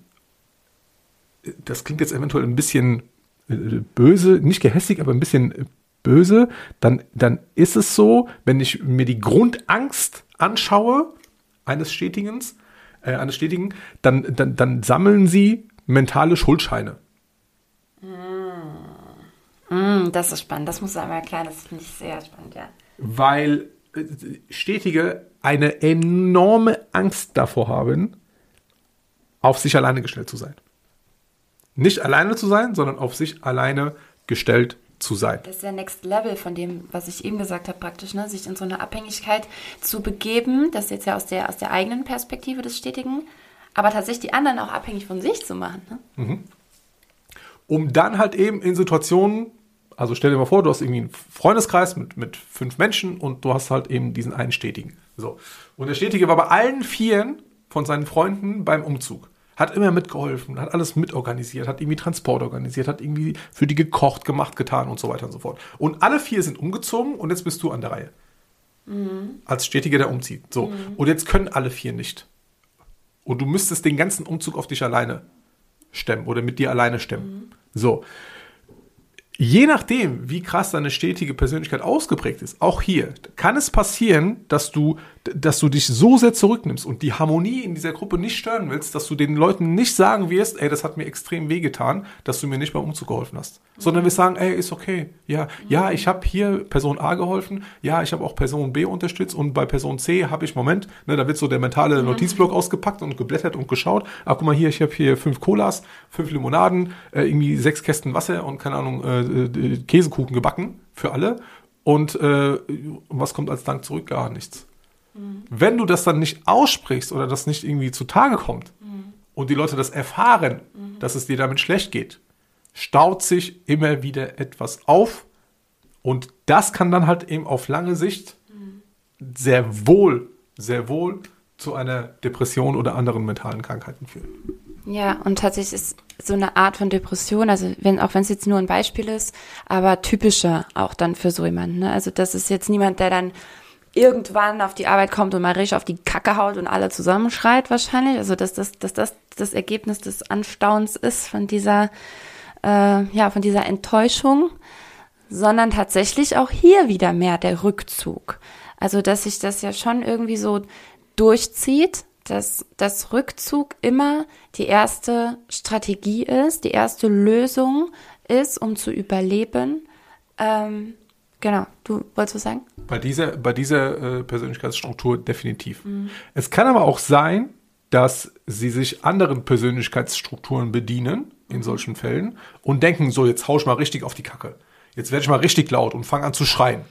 das klingt jetzt eventuell ein bisschen äh, böse, nicht gehässig, aber ein bisschen böse, dann, dann ist es so, wenn ich mir die Grundangst anschaue eines Stetigens, äh, eines Stetigen, dann, dann, dann sammeln sie mentale Schuldscheine. Mm, das ist spannend. Das muss du einmal erklären. Das finde ich sehr spannend, ja. Weil Stetige eine enorme Angst davor haben, auf sich alleine gestellt zu sein. Nicht alleine zu sein, sondern auf sich alleine gestellt zu sein. Das ist der Next Level von dem, was ich eben gesagt habe, praktisch, ne? sich in so eine Abhängigkeit zu begeben. Das ist jetzt ja aus der, aus der eigenen Perspektive des Stetigen, aber tatsächlich die anderen auch abhängig von sich zu machen. Ne? Mhm. Um dann halt eben in Situationen also stell dir mal vor, du hast irgendwie einen Freundeskreis mit, mit fünf Menschen und du hast halt eben diesen einen Stetigen. So. Und der Stetige war bei allen vieren von seinen Freunden beim Umzug. Hat immer mitgeholfen, hat alles mitorganisiert, hat irgendwie Transport organisiert, hat irgendwie für die gekocht, gemacht, getan und so weiter und so fort. Und alle vier sind umgezogen und jetzt bist du an der Reihe. Mhm. Als Stetiger, der umzieht. So. Mhm. Und jetzt können alle vier nicht. Und du müsstest den ganzen Umzug auf dich alleine stemmen oder mit dir alleine stemmen. Mhm. So. Je nachdem, wie krass deine stetige Persönlichkeit ausgeprägt ist, auch hier, kann es passieren, dass du, dass du dich so sehr zurücknimmst und die Harmonie in dieser Gruppe nicht stören willst, dass du den Leuten nicht sagen wirst, ey, das hat mir extrem wehgetan, dass du mir nicht beim Umzug geholfen hast. Sondern wir sagen, ey, ist okay. Ja, ja, ich habe hier Person A geholfen, ja, ich habe auch Person B unterstützt und bei Person C habe ich, Moment, ne, da wird so der mentale Notizblock ausgepackt und geblättert und geschaut. Ah, guck mal hier, ich habe hier fünf Colas, fünf Limonaden, äh, irgendwie sechs Kästen Wasser und keine Ahnung, äh, äh, Käsekuchen gebacken für alle. Und äh, was kommt als Dank zurück? Gar nichts. Wenn du das dann nicht aussprichst oder das nicht irgendwie zutage kommt und die Leute das erfahren, dass es dir damit schlecht geht, staut sich immer wieder etwas auf und das kann dann halt eben auf lange Sicht sehr wohl, sehr wohl zu einer Depression oder anderen mentalen Krankheiten führen. Ja, und tatsächlich ist so eine Art von Depression, also wenn, auch wenn es jetzt nur ein Beispiel ist, aber typischer auch dann für so jemanden. Ne? Also das ist jetzt niemand, der dann irgendwann auf die Arbeit kommt und mal richtig auf die Kacke haut und alle zusammenschreit wahrscheinlich. Also dass das, dass das das Ergebnis des Anstaunens ist von dieser, äh, ja, von dieser Enttäuschung, sondern tatsächlich auch hier wieder mehr der Rückzug. Also dass sich das ja schon irgendwie so durchzieht, dass das Rückzug immer die erste Strategie ist, die erste Lösung ist, um zu überleben. Ähm, genau, du wolltest was sagen? Bei dieser, bei dieser äh, Persönlichkeitsstruktur definitiv. Es kann aber auch sein, dass sie sich anderen Persönlichkeitsstrukturen bedienen in solchen Fällen und denken, so, jetzt hau ich mal richtig auf die Kacke. Jetzt werde ich mal richtig laut und fange an zu schreien.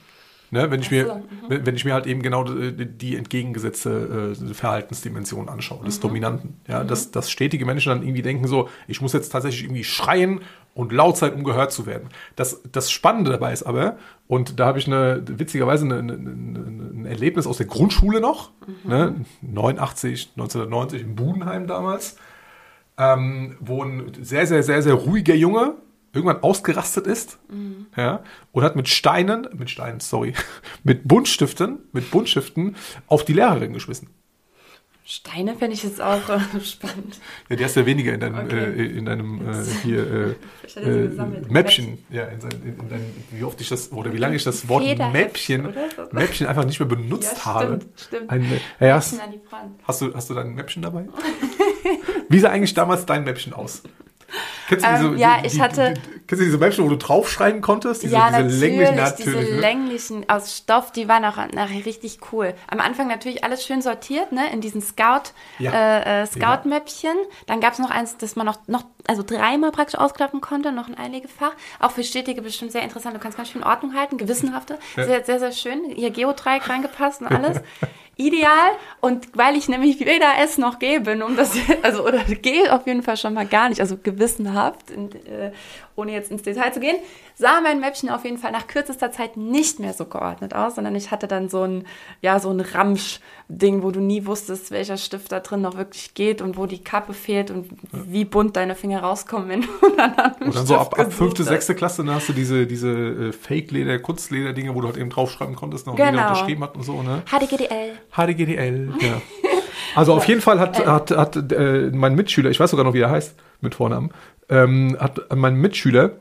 Ne, wenn, ich Ach so, mir, wenn, wenn ich mir halt eben genau die, die entgegengesetzte äh, Verhaltensdimension anschaue, des Dominanten. Ja, dass, dass stetige Menschen dann irgendwie denken so, ich muss jetzt tatsächlich irgendwie schreien und laut sein, um gehört zu werden. Das, das Spannende dabei ist aber, und da habe ich eine, witzigerweise eine, eine, ein Erlebnis aus der Grundschule noch, ne, 89, 1990 in Budenheim damals, ähm, wo ein sehr, sehr, sehr, sehr ruhiger Junge irgendwann ausgerastet ist ja, und hat mit Steinen, mit Steinen, sorry, (laughs) mit Buntstiften, mit Buntstiften auf die Lehrerin geschmissen. Steine fände ich jetzt auch (laughs) spannend. Ja, die hast du ja weniger in deinem, Okay. äh, in deinem äh, hier äh, (laughs) äh, gesammelt. Mäppchen. Ja, in, sein, in, in dein, wie oft ich das, oder wie lange ich das Wort Federheft, Mäppchen, oder? Mäppchen einfach nicht mehr benutzt Ja, habe. stimmt, stimmt. Ein, ja, hast, die hast, du, hast du dein Mäppchen dabei? (laughs) wie sah eigentlich damals dein Mäppchen aus? Kennst du Ähm, ja, ich hatte- Die, kennst du diese Mäppchen, wo du draufschreien konntest? Diese, ja, diese natürlich, länglichen, diese natürlich. ne? länglichen aus Stoff, die waren auch nachher richtig cool. Am Anfang natürlich alles schön sortiert, ne, in diesen Scout, Ja. äh, äh, Scout-Mäppchen. Dann gab es noch eins, das man noch, noch, also dreimal praktisch ausklappen konnte, noch ein Einlegefach. Auch für Stetige bestimmt sehr interessant. Du kannst ganz schön Ordnung halten, gewissenhafte. Ja. Sehr, sehr, sehr schön. Ihr Geodreieck reingepasst und alles. (laughs) Ideal. Und weil ich nämlich weder es noch G bin, um das, (laughs) also, oder G auf jeden Fall schon mal gar nicht, also gewissenhaft, und, äh, ohne jetzt ins Detail zu gehen, sah mein Mäppchen auf jeden Fall nach kürzester Zeit nicht mehr so geordnet aus, sondern ich hatte dann so ein, ja, so ein Ramsch-Ding, wo du nie wusstest, welcher Stift da drin noch wirklich geht und wo die Kappe fehlt und wie bunt deine Finger rauskommen, wenn du (laughs) dann an Und dann so ab, ab fünfte, sechste Klasse, dann hast du diese, diese äh, Fake-Leder, Kunstleder-Dinge, wo du halt eben draufschreiben konntest ne, und jeder Genau. unterschrieben hat und so, ne? HDGDL. HDGDL, (laughs) ja. Also auf jeden Fall hat, hat, hat äh, mein Mitschüler, ich weiß sogar noch, wie er heißt, mit Vornamen, ähm, hat mein Mitschüler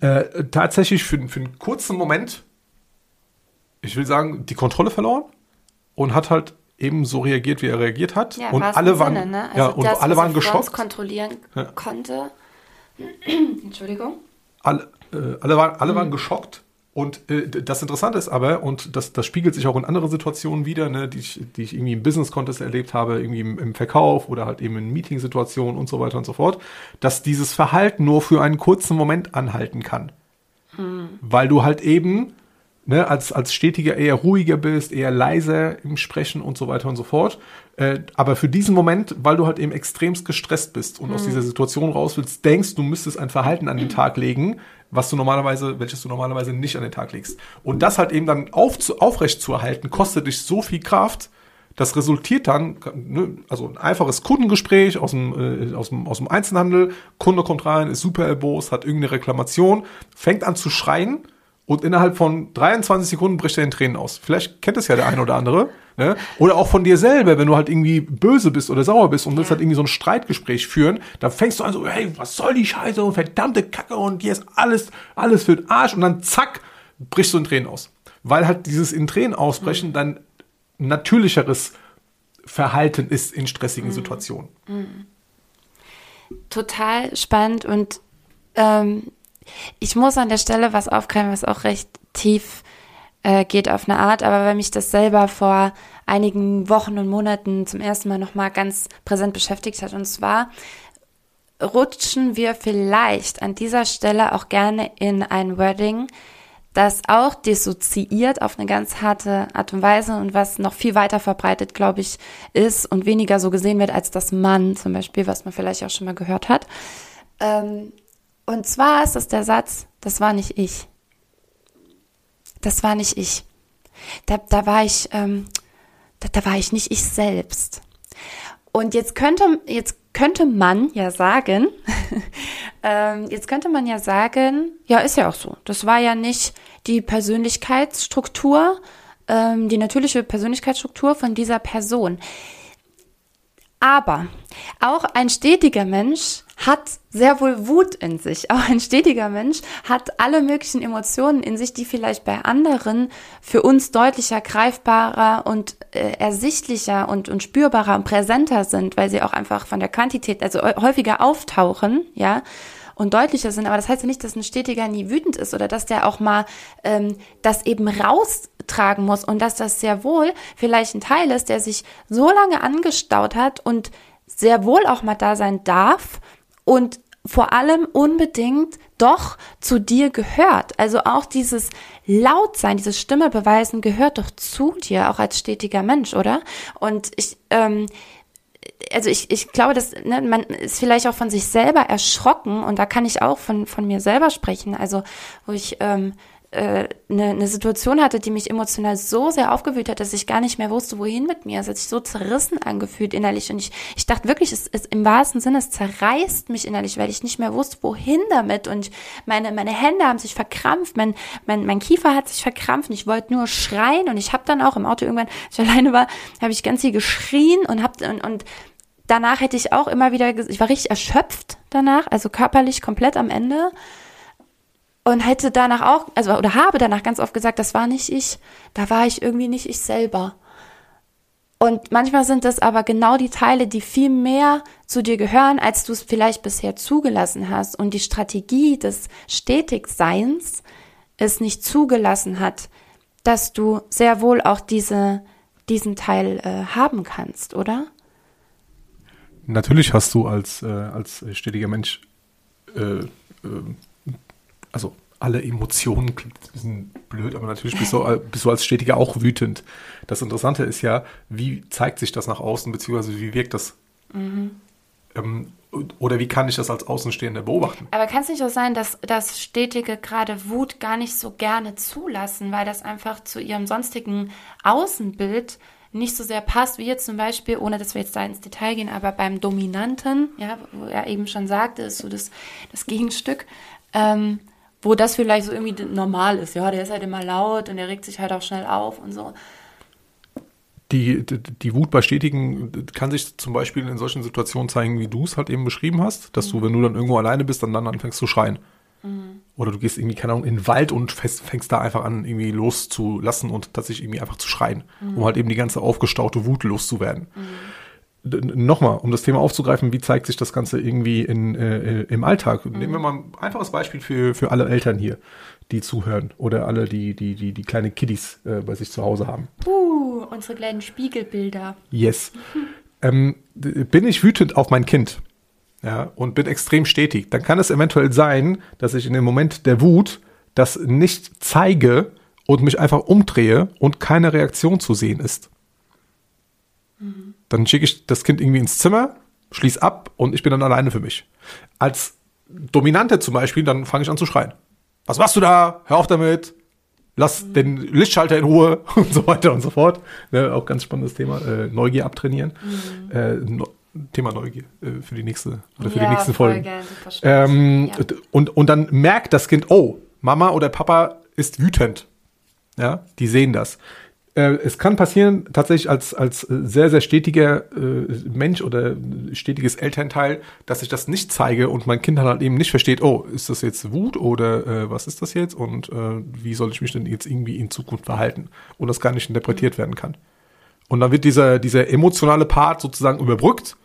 äh, tatsächlich für, für einen kurzen Moment, ich will sagen, die Kontrolle verloren und hat halt eben so reagiert, wie er reagiert hat. Ja, und alle waren, Sinne, ne? Also ja, und das, alle waren geschockt. kontrollieren Ja. konnte. (clears throat) Entschuldigung. alle, äh, alle, waren, alle Mhm. waren geschockt. Und äh, das Interessante ist aber, und das, das spiegelt sich auch in anderen Situationen wieder, ne, die, ich, die ich irgendwie im Business-Contest erlebt habe, irgendwie im, im Verkauf oder halt eben in Meetingsituationen und so weiter und so fort, dass dieses Verhalten nur für einen kurzen Moment anhalten kann. Weil du halt eben ne, als, als Stetiger eher ruhiger bist, eher leiser im Sprechen und so weiter und so fort. Äh, aber für diesen Moment, weil du halt eben extremst gestresst bist und aus dieser Situation raus willst, denkst, du müsstest ein Verhalten an den Tag legen, was du normalerweise, welches du normalerweise nicht an den Tag legst. Und das halt eben dann auf, aufrecht zu erhalten, kostet dich so viel Kraft, das resultiert dann, ne, also ein einfaches Kundengespräch aus dem, äh, aus, dem, aus dem Einzelhandel, Kunde kommt rein, ist super erbost, hat irgendeine Reklamation, fängt an zu schreien und innerhalb von 23 Sekunden bricht er in Tränen aus. Vielleicht kennt das ja der eine oder andere. Ne? Oder auch von dir selber, wenn du halt irgendwie böse bist oder sauer bist und willst halt irgendwie so ein Streitgespräch führen, dann fängst du an so, hey, was soll die Scheiße und verdammte Kacke und hier ist alles, alles für den Arsch und dann zack, brichst du in Tränen aus. Weil halt dieses in Tränen ausbrechen mhm. dann natürlicheres Verhalten ist in stressigen mhm. Situationen. Mhm. Total spannend und ähm, ich muss an der Stelle was aufgreifen, was auch recht tief äh, geht auf eine Art, aber weil mich das selber vor einigen Wochen und Monaten zum ersten Mal nochmal ganz präsent beschäftigt hat. Und zwar rutschen wir vielleicht an dieser Stelle auch gerne in ein Wording, das auch dissoziiert auf eine ganz harte Art und Weise und was noch viel weiter verbreitet, glaube ich, ist und weniger so gesehen wird als das Mann zum Beispiel, was man vielleicht auch schon mal gehört hat. Ähm, und zwar ist das der Satz, das war nicht ich. Das war nicht ich. Da, da war ich, ähm, da, da war ich nicht ich selbst. Und jetzt könnte, jetzt könnte man ja sagen, (laughs) ähm, jetzt könnte man ja sagen, ja, ist ja auch so. Das war ja nicht die Persönlichkeitsstruktur, ähm, die natürliche Persönlichkeitsstruktur von dieser Person. Aber auch ein stetiger Mensch hat sehr wohl Wut in sich. (laughs) Auch ein stetiger Mensch hat alle möglichen Emotionen in sich, die vielleicht bei anderen für uns deutlicher, greifbarer und äh, ersichtlicher und, und spürbarer und präsenter sind, weil sie auch einfach von der Quantität, also häufiger auftauchen, ja und deutlicher sind. Aber das heißt ja nicht, dass ein Stetiger nie wütend ist oder dass der auch mal ähm, das eben raustragen muss und dass das sehr wohl vielleicht ein Teil ist, der sich so lange angestaut hat und sehr wohl auch mal da sein darf und vor allem unbedingt doch zu dir gehört. Also auch dieses Lautsein, dieses Stimme beweisen gehört doch zu dir, auch als stetiger Mensch, oder? Und ich, ähm, also ich, ich glaube, dass ne, man ist vielleicht auch von sich selber erschrocken und da kann ich auch von, von mir selber sprechen. Also wo ich ähm, äh, eine, eine Situation hatte, die mich emotional so sehr aufgewühlt hat, dass ich gar nicht mehr wusste, wohin mit mir. Es hat sich so zerrissen angefühlt innerlich. Und ich, ich dachte wirklich, es ist im wahrsten Sinne, es zerreißt mich innerlich, weil ich nicht mehr wusste, wohin damit. Und meine, meine Hände haben sich verkrampft, mein, mein, mein Kiefer hat sich verkrampft und ich wollte nur schreien. Und ich habe dann auch im Auto irgendwann, als ich alleine war, habe ich ganz viel geschrien und hab und, und danach hätte ich auch immer wieder, ich war richtig erschöpft danach, also körperlich komplett am Ende und hätte danach auch, also oder habe danach ganz oft gesagt, das war nicht ich, da war ich irgendwie nicht ich selber. Und manchmal sind das aber genau die Teile, die viel mehr zu dir gehören, als du es vielleicht bisher zugelassen hast. Und die Strategie des Stetigseins es nicht zugelassen hat, dass du sehr wohl auch diese, diesen Teil äh, haben kannst, oder? Natürlich hast du als, äh, als stetiger Mensch äh, äh also alle Emotionen klingt ein bisschen blöd, aber natürlich bist du, (laughs) bist du als Stetiger auch wütend. Das Interessante ist ja, wie zeigt sich das nach außen, beziehungsweise wie wirkt das? Mhm. Ähm, oder wie kann ich das als Außenstehender beobachten? Aber kann es nicht auch sein, dass das Stetige gerade Wut gar nicht so gerne zulassen, weil das einfach zu ihrem sonstigen Außenbild nicht so sehr passt, wie jetzt zum Beispiel, ohne dass wir jetzt da ins Detail gehen, aber beim Dominanten, ja, wo er eben schon sagte, ist so das, das Gegenstück, ähm, wo das vielleicht so irgendwie normal ist. Ja, der ist halt immer laut und der regt sich halt auch schnell auf und so. Die, die, die Wut bei Stetigen kann sich zum Beispiel in solchen Situationen zeigen, wie du es halt eben beschrieben hast, dass mhm. du, wenn du dann irgendwo alleine bist, dann, dann anfängst zu schreien. Mhm. Oder du gehst irgendwie, keine Ahnung, in den Wald und fängst, fängst da einfach an, irgendwie loszulassen und tatsächlich irgendwie einfach zu schreien, mhm. um halt eben die ganze aufgestaute Wut loszuwerden. Mhm nochmal, um das Thema aufzugreifen, wie zeigt sich das Ganze irgendwie in, äh, im Alltag? Mhm. Nehmen wir mal ein einfaches Beispiel für, für alle Eltern hier, die zuhören oder alle, die, die, die, die kleine Kiddies äh, bei sich zu Hause haben. Uh, unsere kleinen Spiegelbilder. Yes. ähm, bin ich wütend auf mein Kind ja, und bin extrem stetig, dann kann es eventuell sein, dass ich in dem Moment der Wut das nicht zeige und mich einfach umdrehe und keine Reaktion zu sehen ist. Mhm. Dann schicke ich das Kind irgendwie ins Zimmer, schließ ab und ich bin dann alleine für mich. Als Dominante zum Beispiel, dann fange ich an zu schreien. Was machst du da? Hör auf damit. Lass mhm. den Lichtschalter in Ruhe (laughs) und so weiter und so fort. Ne, auch ganz spannendes Thema. Äh, Neugier abtrainieren. Mhm. Äh, no, Thema Neugier äh, für die nächste oder für ja, die nächsten Folgen. Ähm, ja. und, und dann merkt das Kind, oh, Mama oder Papa ist wütend. Ja, die sehen das. Äh, es kann passieren, tatsächlich als, als sehr, sehr stetiger äh, Mensch oder stetiges Elternteil, dass ich das nicht zeige und mein Kind halt eben nicht versteht, oh, ist das jetzt Wut oder äh, was ist das jetzt und äh, wie soll ich mich denn jetzt irgendwie in Zukunft verhalten und das gar nicht interpretiert werden kann. Und dann wird dieser, dieser emotionale Part sozusagen überbrückt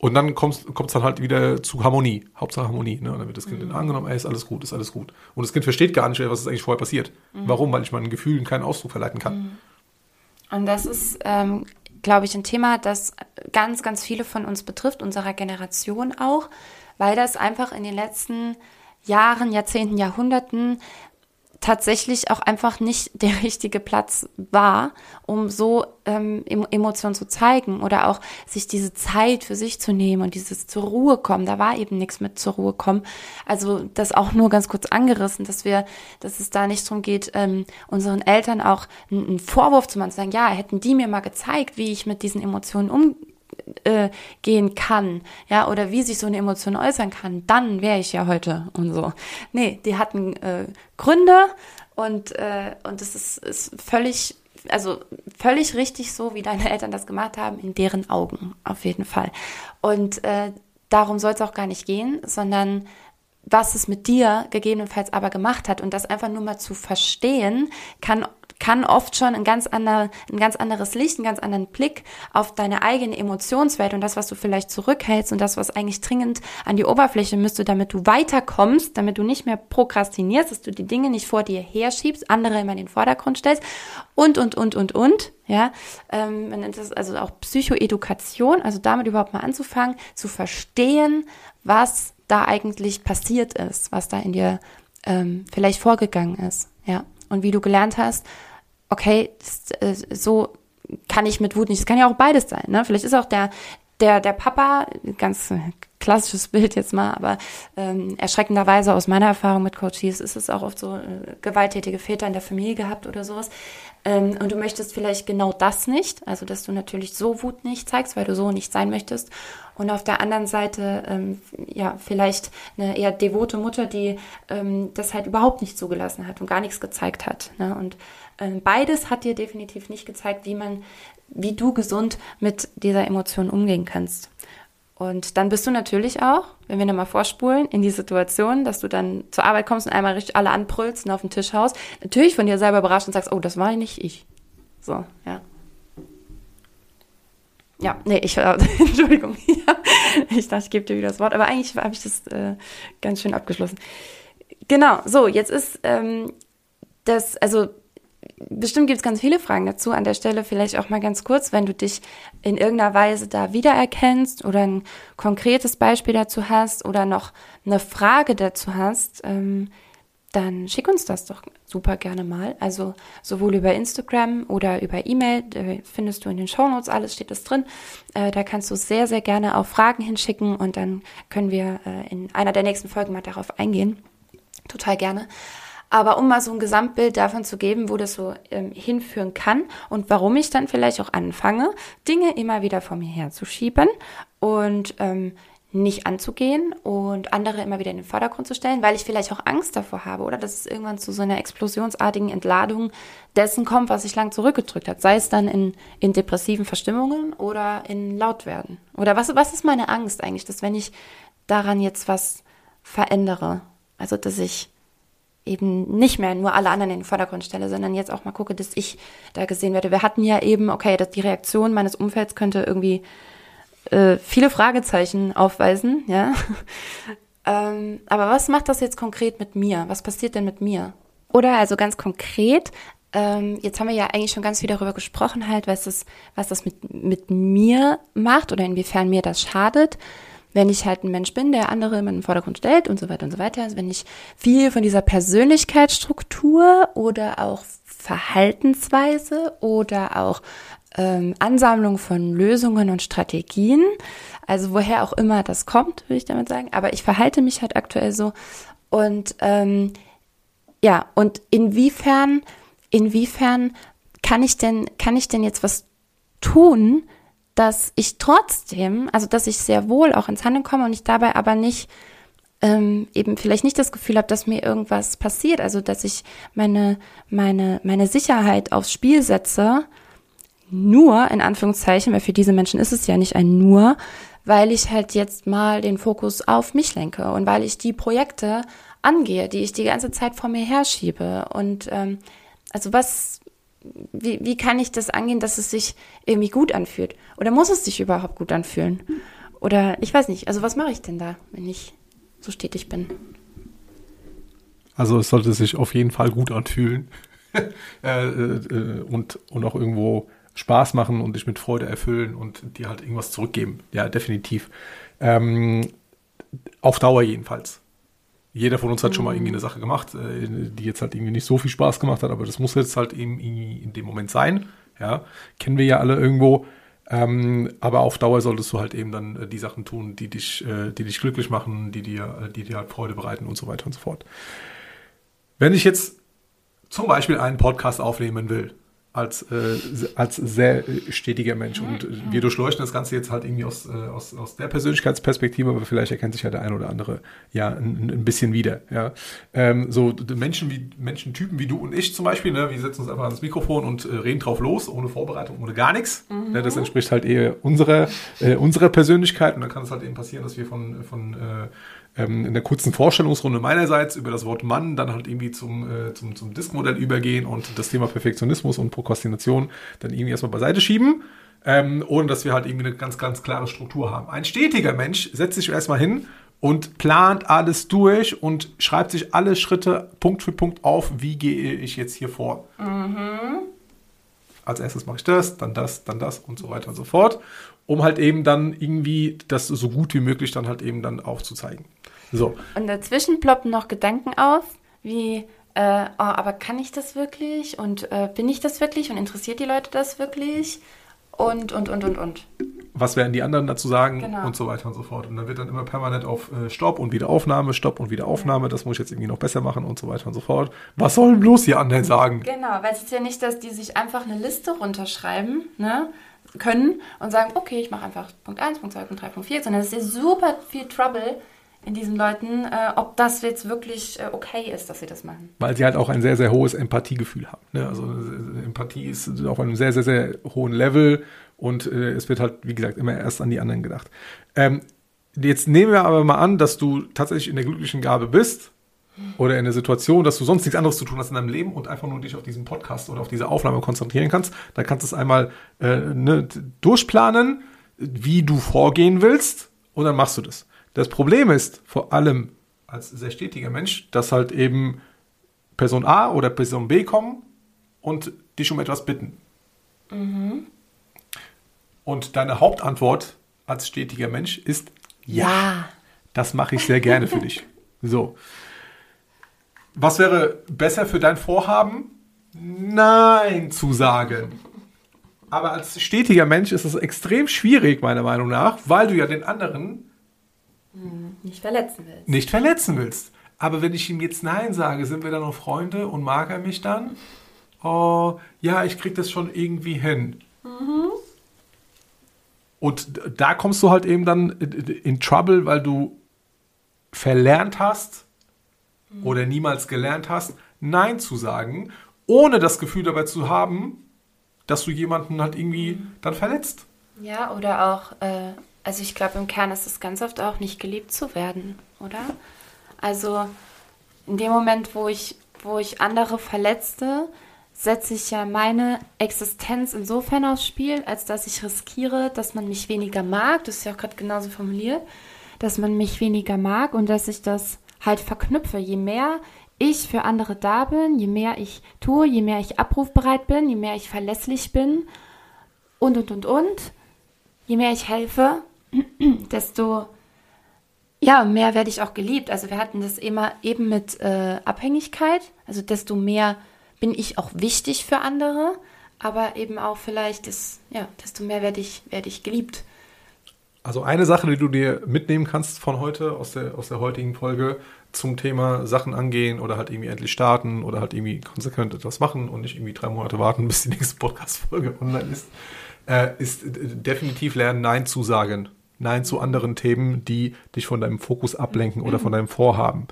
und dann kommt es dann halt wieder zu Harmonie, Hauptsache Harmonie. Ne? Und dann wird das Kind mhm. angenommen, ey, ist alles gut, ist alles gut. Und das Kind versteht gar nicht, was ist eigentlich vorher passiert. Mhm. Warum? Weil ich meinen Gefühlen keinen Ausdruck verleiten kann. Mhm. Und das ist, ähm, glaube ich, ein Thema, das ganz, ganz viele von uns betrifft, unserer Generation auch, weil das einfach in den letzten Jahren, Jahrzehnten, Jahrhunderten tatsächlich auch einfach nicht (laughs) der richtige Platz war, um so ähm, Emotionen zu zeigen oder auch sich diese Zeit für sich zu nehmen und dieses zur Ruhe kommen. Da war eben nichts mit zur Ruhe kommen. Also das auch nur ganz kurz angerissen, dass wir, dass es da nicht darum geht, ähm, unseren Eltern auch einen Vorwurf zu machen, zu sagen, ja, hätten die mir mal gezeigt, wie ich mit diesen Emotionen um, äh, gehen kann, ja, oder wie sich so eine Emotion äußern kann, dann wäre ich ja heute und so. Nee, die hatten äh, Gründe und, äh, und es ist, ist völlig, also völlig richtig so, wie deine Eltern das gemacht haben, in deren Augen, auf jeden Fall. Und äh, darum soll es auch gar nicht gehen, sondern was es mit dir gegebenenfalls aber gemacht hat und das einfach nur mal zu verstehen, kann kann oft schon ein ganz, ander, ein ganz anderes Licht, einen ganz anderen Blick auf deine eigene Emotionswelt und das, was du vielleicht zurückhältst und das, was eigentlich dringend an die Oberfläche müsste, damit du weiterkommst, damit du nicht mehr prokrastinierst, dass du die Dinge nicht vor dir herschiebst, andere immer in den Vordergrund stellst und, und, und, und, und. Ja, man nennt das also auch Psychoedukation, also damit überhaupt mal anzufangen, zu verstehen, was da eigentlich passiert ist, was da in dir ähm, vielleicht vorgegangen ist, ja, und wie du gelernt hast, okay, das, äh, so kann ich mit Wut nicht. Das kann ja auch beides sein. Ne? Vielleicht ist auch der, der, der Papa, ganz klassisches Bild jetzt mal, aber ähm, erschreckenderweise aus meiner Erfahrung mit Coaches ist es auch oft so äh, gewalttätige Väter in der Familie gehabt oder sowas. Ähm, und du möchtest vielleicht genau das nicht, also dass du natürlich so Wut nicht zeigst, weil du so nicht sein möchtest. Und auf der anderen Seite, ähm, ja, vielleicht eine eher devote Mutter, die ähm, das halt überhaupt nicht zugelassen hat und gar nichts gezeigt hat. Ne? Und ähm, beides hat dir definitiv nicht gezeigt, wie man, wie du gesund mit dieser Emotion umgehen kannst. Und dann bist du natürlich auch, wenn wir nochmal vorspulen, in die Situation, dass du dann zur Arbeit kommst und einmal richtig alle anbrüllst und auf den Tisch haust, natürlich von dir selber überrascht und sagst, oh, das war nicht ich. So, ja. Ja, nee, ich, äh, (laughs) Entschuldigung, ich dachte, ich gebe dir wieder das Wort, aber eigentlich habe ich das äh, ganz schön abgeschlossen. Genau, so, jetzt ist ähm, das, also bestimmt gibt es ganz viele Fragen dazu. An der Stelle vielleicht auch mal ganz kurz, wenn du dich in irgendeiner Weise da wiedererkennst oder ein konkretes Beispiel dazu hast oder noch eine Frage dazu hast, ähm, dann schick uns das doch super gerne mal. Also sowohl über Instagram oder über E-Mail, findest du in den Shownotes alles, steht das drin. Äh, da kannst du sehr, sehr gerne auch Fragen hinschicken und dann können wir äh, in einer der nächsten Folgen mal darauf eingehen. Total gerne. Aber um mal so ein Gesamtbild davon zu geben, wo das so ähm, hinführen kann und warum ich dann vielleicht auch anfange, Dinge immer wieder vor mir herzuschieben und ähm, nicht anzugehen und andere immer wieder in den Vordergrund zu stellen, weil ich vielleicht auch Angst davor habe oder dass es irgendwann zu so einer explosionsartigen Entladung dessen kommt, was ich lang zurückgedrückt hat. Sei es dann in, in depressiven Verstimmungen oder in Lautwerden. Oder was, was ist meine Angst eigentlich, dass wenn ich daran jetzt was verändere, also dass ich eben nicht mehr nur alle anderen in den Vordergrund stelle, sondern jetzt auch mal gucke, dass ich da gesehen werde. Wir hatten ja eben, okay, dass die Reaktion meines Umfelds könnte irgendwie äh, viele Fragezeichen aufweisen, ja. (laughs) ähm, aber was macht das jetzt konkret mit mir? Was passiert denn mit mir? Oder also ganz konkret, ähm, jetzt haben wir ja eigentlich schon ganz viel darüber gesprochen, halt, was das, was das mit, mit mir macht oder inwiefern mir das schadet wenn ich halt ein Mensch bin, der andere in den Vordergrund stellt und so weiter und so weiter, also wenn ich viel von dieser Persönlichkeitsstruktur oder auch Verhaltensweise oder auch ähm, Ansammlung von Lösungen und Strategien, also woher auch immer das kommt, würde ich damit sagen, aber ich verhalte mich halt aktuell so und ähm, ja, und inwiefern, inwiefern kann ich denn, kann ich denn jetzt was tun, dass ich trotzdem, also dass ich sehr wohl auch ins Handeln komme und ich dabei aber nicht ähm, eben vielleicht nicht das Gefühl habe, dass mir irgendwas passiert, also dass ich meine, meine, meine Sicherheit aufs Spiel setze, nur in Anführungszeichen, weil für diese Menschen ist es ja nicht ein nur, weil ich halt jetzt mal den Fokus auf mich lenke und weil ich die Projekte angehe, die ich die ganze Zeit vor mir herschiebe. Und ähm, also was, wie, wie kann ich das angehen, dass es sich irgendwie gut anfühlt? Oder muss es sich überhaupt gut anfühlen? Oder ich weiß nicht, also was mache ich denn da, wenn ich so stetig bin? Also es sollte sich auf jeden Fall gut anfühlen (laughs) äh, äh, und, und auch irgendwo Spaß machen und dich mit Freude erfüllen und dir halt irgendwas zurückgeben. Ja, definitiv. Ähm, auf Dauer jedenfalls. Jeder von uns hat schon mal irgendwie eine Sache gemacht, äh, die jetzt halt irgendwie nicht so viel Spaß gemacht hat, aber das muss jetzt halt eben in dem Moment sein. Ja, kennen wir ja alle irgendwo. Ähm, aber auf Dauer solltest du halt eben dann äh, die Sachen tun, die dich, äh, die dich glücklich machen, die dir, die dir halt Freude bereiten und so weiter und so fort. Wenn ich jetzt zum Beispiel einen Podcast aufnehmen will, als, äh, als sehr stetiger Mensch. Und wir durchleuchten das Ganze jetzt halt irgendwie aus, äh, aus, aus der Persönlichkeitsperspektive, aber vielleicht erkennt sich ja der ein oder andere ja ein, ein bisschen wieder. Ja. Ähm, so Menschen wie Menschentypen wie du und ich zum Beispiel, ne, wir setzen uns einfach ans Mikrofon und äh, reden drauf los, ohne Vorbereitung, ohne gar nichts. Mhm. Ne, das entspricht halt eher unserer, äh, unserer Persönlichkeit und dann kann es halt eben passieren, dass wir von, von äh, ähm, in der kurzen Vorstellungsrunde meinerseits über das Wort Mann dann halt irgendwie zum, äh, zum, zum Diskmodell übergehen und das Thema Perfektionismus und Prokrastination dann irgendwie erstmal beiseite schieben, ähm, ohne dass wir halt irgendwie eine ganz, ganz klare Struktur haben. Ein stetiger Mensch setzt sich erstmal hin und plant alles durch und schreibt sich alle Schritte Punkt für Punkt auf, wie gehe ich jetzt hier vor. Mhm. Als erstes mache ich das, dann das, dann das und so weiter und so fort, um halt eben dann irgendwie das so gut wie möglich dann halt eben dann aufzuzeigen. So. Und dazwischen ploppen noch Gedanken auf, wie, äh, oh, aber kann ich das wirklich? Und äh, bin ich das wirklich? Und interessiert die Leute das wirklich? Und, und, und, und, und. Was werden die anderen dazu sagen? Genau. Und so weiter und so fort. Und dann wird dann immer permanent auf äh, Stopp und wieder Aufnahme, Stopp und wieder Aufnahme. Das muss ich jetzt irgendwie noch besser machen und so weiter und so fort. Was sollen bloß die anderen sagen? Genau, weil es ist ja nicht, dass die sich einfach eine Liste runterschreiben, ne? Können und sagen, okay, ich mache einfach Punkt 1, Punkt 2, Punkt 3, Punkt 4, sondern es ist super viel Trouble, in diesen Leuten, äh, ob das jetzt wirklich äh, okay ist, dass sie das machen. Weil sie halt auch ein sehr, sehr hohes Empathiegefühl haben. Ne? Also äh, Empathie ist auf einem sehr, sehr, sehr hohen Level und äh, es wird halt, wie gesagt, immer erst an die anderen gedacht. Ähm, jetzt nehmen wir aber mal an, dass du tatsächlich in der glücklichen Gabe bist oder in der Situation, dass du sonst nichts anderes zu tun hast in deinem Leben und einfach nur dich auf diesen Podcast oder auf diese Aufnahme konzentrieren kannst, dann kannst du es einmal äh, ne, durchplanen, wie du vorgehen willst und dann machst du das. Das Problem ist vor allem als sehr stetiger Mensch, dass halt eben Person A oder Person B kommen und dich um etwas bitten. Mhm. Und deine Hauptantwort als stetiger Mensch ist ja. ja. Das mache ich sehr gerne für (laughs) dich. So. Was wäre besser für dein Vorhaben? Nein zu sagen. Aber als stetiger Mensch ist es extrem schwierig, meiner Meinung nach, weil du ja den anderen hm, nicht verletzen willst. Nicht verletzen willst. Aber wenn ich ihm jetzt Nein sage, sind wir dann noch Freunde und mag er mich dann? Oh, ja, ich krieg das schon irgendwie hin. Mhm. Und da kommst du halt eben dann in Trouble, weil du verlernt hast. Oder niemals gelernt hast, Nein zu sagen, ohne das Gefühl dabei zu haben, dass du jemanden halt irgendwie dann verletzt. Ja, oder auch äh, also ich glaube, im Kern ist es ganz oft auch nicht geliebt zu werden, oder? Also in dem Moment, wo ich, wo ich andere verletzte, setze ich ja meine Existenz insofern aufs Spiel, als dass ich riskiere, dass man mich weniger mag. Das ist ja auch gerade genauso formuliert, dass man mich weniger mag und dass ich das halt verknüpfe. Je mehr ich für andere da bin, je mehr ich tue, je mehr ich abrufbereit bin, je mehr ich verlässlich bin und und und und, je mehr ich helfe, (clears throat) desto ja, mehr werde ich auch geliebt. Also wir hatten das immer eben mit äh, Abhängigkeit. Also desto mehr bin ich auch wichtig für andere, aber eben auch vielleicht ist, ja, desto mehr werde ich, werde ich geliebt. Also eine Sache, die du dir mitnehmen kannst von heute, aus der, aus der heutigen Folge, zum Thema Sachen angehen oder halt irgendwie endlich starten oder halt irgendwie konsequent etwas machen und nicht irgendwie drei Monate warten, (laughs) bis die nächste Podcast-Folge online ist, äh, ist definitiv lernen, Nein zu sagen. Nein zu anderen Themen, die dich von deinem Fokus ablenken oder von deinem Vorhaben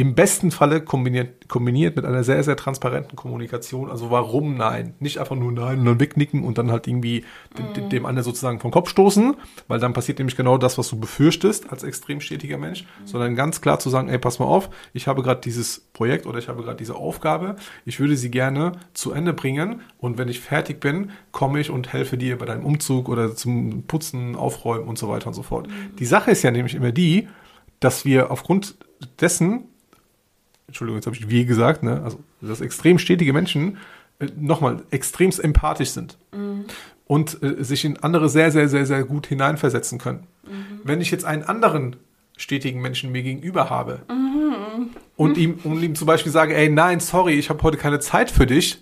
im besten Falle kombiniert, kombiniert mit einer sehr, sehr transparenten Kommunikation. Also warum nein? Nicht einfach nur nein und dann wegnicken und dann halt irgendwie mhm. dem anderen sozusagen vom Kopf stoßen, weil dann passiert nämlich genau das, was du befürchtest als extrem stetiger Mensch, mhm. sondern ganz klar zu sagen, ey, pass mal auf, ich habe gerade dieses Projekt oder ich habe gerade diese Aufgabe, ich würde sie gerne zu Ende bringen und wenn ich fertig bin, komme ich und helfe dir bei deinem Umzug oder zum Putzen, Aufräumen und so weiter und so fort. Mhm. Die Sache ist ja nämlich immer die, dass wir aufgrund dessen Entschuldigung, jetzt habe ich wie gesagt, ne? also dass extrem stetige Menschen äh, nochmal extremst empathisch sind mhm. und äh, sich in andere sehr, sehr, sehr, sehr gut hineinversetzen können. Mhm. Wenn ich jetzt einen anderen stetigen Menschen mir gegenüber habe mhm. und ihm, und ihm zum Beispiel sage, ey, nein, sorry, ich habe heute keine Zeit für dich,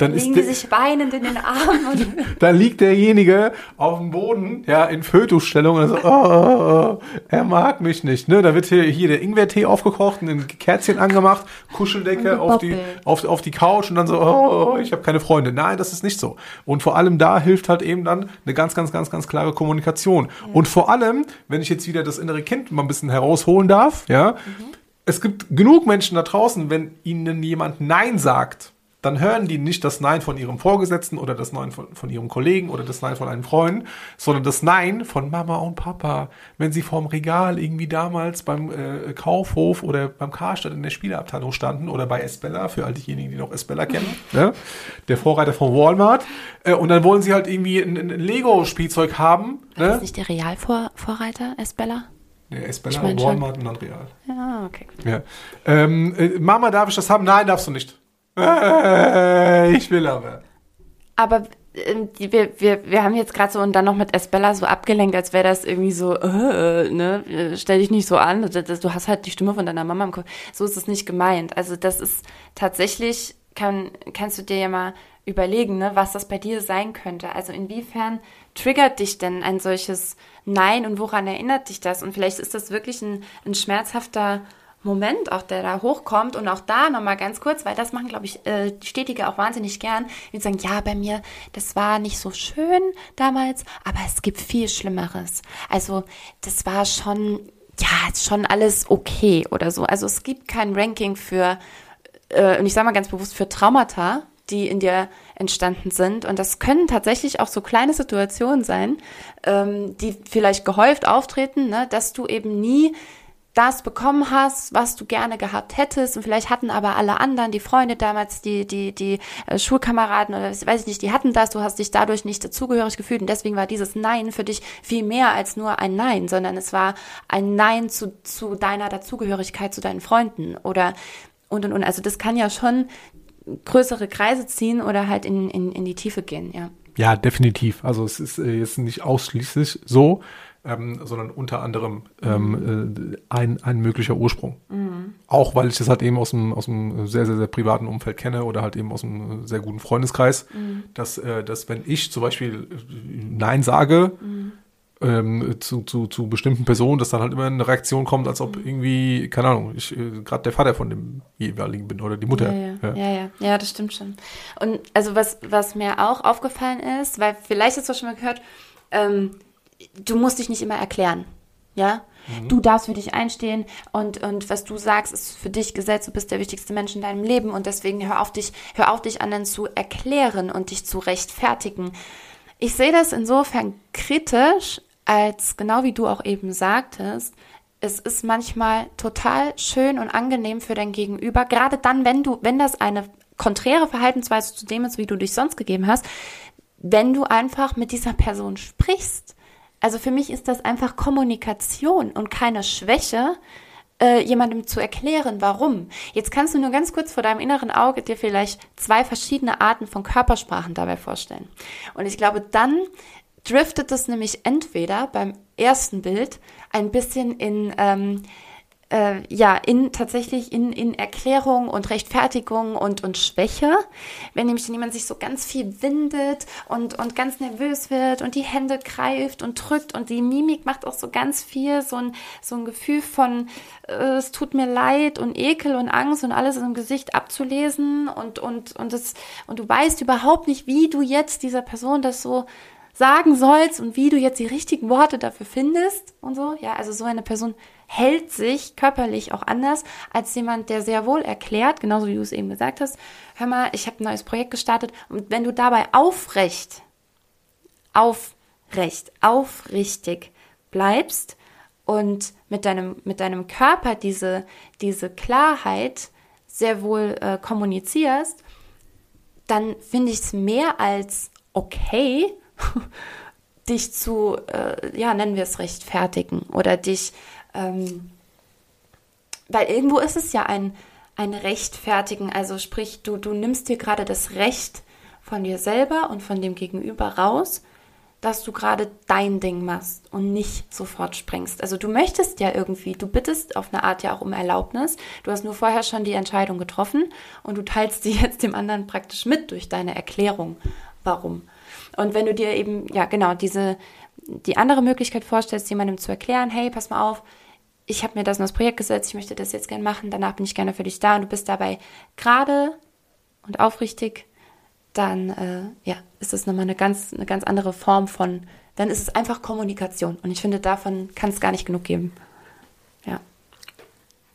dann liegen die sich weinend in den Armen. (laughs) dann liegt derjenige auf dem Boden, ja, in Fötusstellung und so, oh, oh, oh, er mag mich nicht. Ne? Da wird hier, hier der Ingwertee aufgekocht, ein Kerzchen angemacht, Kuscheldecke auf die, auf, auf die Couch und dann so, oh, oh ich habe keine Freunde. Nein, das ist nicht so. Und vor allem da hilft halt eben dann eine ganz, ganz, ganz, ganz klare Kommunikation. Ja. Und vor allem, wenn ich jetzt wieder das innere Kind mal ein bisschen herausholen darf, ja, mhm. es gibt genug Menschen da draußen, wenn ihnen jemand Nein sagt, dann hören die nicht das Nein von ihrem Vorgesetzten oder das Nein von, von ihrem Kollegen oder das Nein von einem Freund, sondern das Nein von Mama und Papa. Wenn sie vorm Regal irgendwie damals beim äh, Kaufhof oder beim Karstadt in der Spieleabteilung standen oder bei Esbella, für all diejenigen, die noch Esbella kennen, ne? der Vorreiter von Walmart, äh, und dann wollen sie halt irgendwie ein, ein Lego-Spielzeug haben. Ne? Ist nicht der Realvorreiter, Esbella? Nee, Esbella, ich mein Walmart schon. und dann Real. Ja, okay. Ja. Ähm, äh, Mama, darf ich das haben? Nein, darfst du nicht. Äh, ich will aber. Aber äh, wir, wir, wir haben jetzt gerade so und dann noch mit Esbella so abgelenkt, als wäre das irgendwie so, äh, ne, stell dich nicht so an, du hast halt die Stimme von deiner Mama im Kopf. So ist es nicht gemeint. Also das ist tatsächlich, kann, kannst du dir ja mal überlegen, ne, was das bei dir sein könnte. Also inwiefern triggert dich denn ein solches Nein und woran erinnert dich das? Und vielleicht ist das wirklich ein, ein schmerzhafter Moment, auch der da hochkommt und auch da nochmal ganz kurz, weil das machen, glaube ich, äh, Stetige auch wahnsinnig gern, die sagen, ja, bei mir, das war nicht so schön damals, aber es gibt viel Schlimmeres. Also das war schon, ja, schon alles okay oder so. Also es gibt kein Ranking für, äh, und ich sage mal ganz bewusst, für Traumata, die in dir entstanden sind. Und das können tatsächlich auch so kleine Situationen sein, ähm, die vielleicht gehäuft auftreten, ne, dass du eben nie das bekommen hast, was du gerne gehabt hättest. Und vielleicht hatten aber alle anderen, die Freunde damals, die die die äh, Schulkameraden oder weiß ich nicht, die hatten das, du hast dich dadurch nicht dazugehörig gefühlt. Und deswegen war dieses Nein für dich viel mehr als nur ein Nein, sondern es war ein Nein zu zu deiner Dazugehörigkeit zu deinen Freunden oder und und und. Also das kann ja schon größere Kreise ziehen oder halt in in in die Tiefe gehen, ja. Ja, definitiv. Also es ist äh, jetzt nicht ausschließlich so ähm, sondern unter anderem ähm, äh, ein, ein möglicher Ursprung. Mhm. Auch weil ich das halt eben aus einem, aus sehr, sehr, sehr privaten Umfeld kenne oder halt eben aus einem sehr guten Freundeskreis, mhm. dass, äh, dass wenn ich zum Beispiel Nein sage, mhm. ähm, zu, zu, zu bestimmten Personen, dass dann halt immer eine Reaktion kommt, als ob irgendwie, keine Ahnung, ich äh, gerade der Vater von dem jeweiligen bin oder die Mutter. Ja ja. ja, ja, ja, ja, das stimmt schon. Und also was, was mir auch aufgefallen ist, weil vielleicht hast du schon mal gehört, ähm, du musst dich nicht immer erklären. Ja, mhm. du darfst für dich einstehen und, und was du sagst, ist für dich Gesetz, du bist der wichtigste Mensch in deinem Leben und deswegen hör auf dich, hör auf dich anderen zu erklären und dich zu rechtfertigen. Ich sehe das insofern kritisch, als genau wie du auch eben sagtest, es ist manchmal total schön und angenehm für dein Gegenüber, gerade dann, wenn du, wenn das eine konträre Verhaltensweise zu dem ist, wie du dich sonst gegeben hast, wenn du einfach mit dieser Person sprichst also für mich ist das einfach Kommunikation und keine Schwäche, äh, jemandem zu erklären, warum. Jetzt kannst du nur ganz kurz vor deinem inneren Auge dir vielleicht zwei verschiedene Arten von Körpersprachen dabei vorstellen. Und ich glaube, dann driftet es nämlich entweder beim ersten Bild ein bisschen in ähm, äh, ja, in tatsächlich in, in Erklärung und Rechtfertigung und, und Schwäche. Wenn nämlich jemand sich so ganz viel windet und, und ganz nervös wird und die Hände greift und drückt und die Mimik macht auch so ganz viel, so ein, so ein Gefühl von, äh, es tut mir leid und Ekel und Angst und alles im Gesicht abzulesen und, und, und, das, und du weißt überhaupt nicht, wie du jetzt dieser Person das so sagen sollst und wie du jetzt die richtigen Worte dafür findest und so. Ja, also so eine Person hält sich körperlich auch anders als jemand, der sehr wohl erklärt, genauso wie du es eben gesagt hast. Hör mal, ich habe ein neues Projekt gestartet und wenn du dabei aufrecht, aufrecht, aufrichtig bleibst und mit deinem, mit deinem Körper diese, diese Klarheit sehr wohl äh, kommunizierst, dann finde ich es mehr als okay, (laughs) dich zu, äh, ja, nennen wir es rechtfertigen oder dich, ähm, weil irgendwo ist es ja ein, ein Rechtfertigen, also sprich, du, du nimmst dir gerade das Recht von dir selber und von dem Gegenüber raus dass du gerade dein Ding machst und nicht sofort springst. Also du möchtest ja irgendwie, du bittest auf eine Art ja auch um Erlaubnis. Du hast nur vorher schon die Entscheidung getroffen und du teilst sie (laughs) jetzt dem anderen praktisch mit durch deine Erklärung, warum. Und wenn du dir eben, ja genau, diese, die andere Möglichkeit vorstellst, jemandem zu erklären, hey, pass mal auf, ich habe mir das in das Projekt gesetzt, ich möchte das jetzt gerne machen, danach bin ich gerne für dich da und du bist dabei gerade und aufrichtig dann äh, ja, ist das nochmal eine ganz, eine ganz andere Form von, dann ist es einfach Kommunikation. Und ich finde, davon kann es gar nicht genug geben. Ja.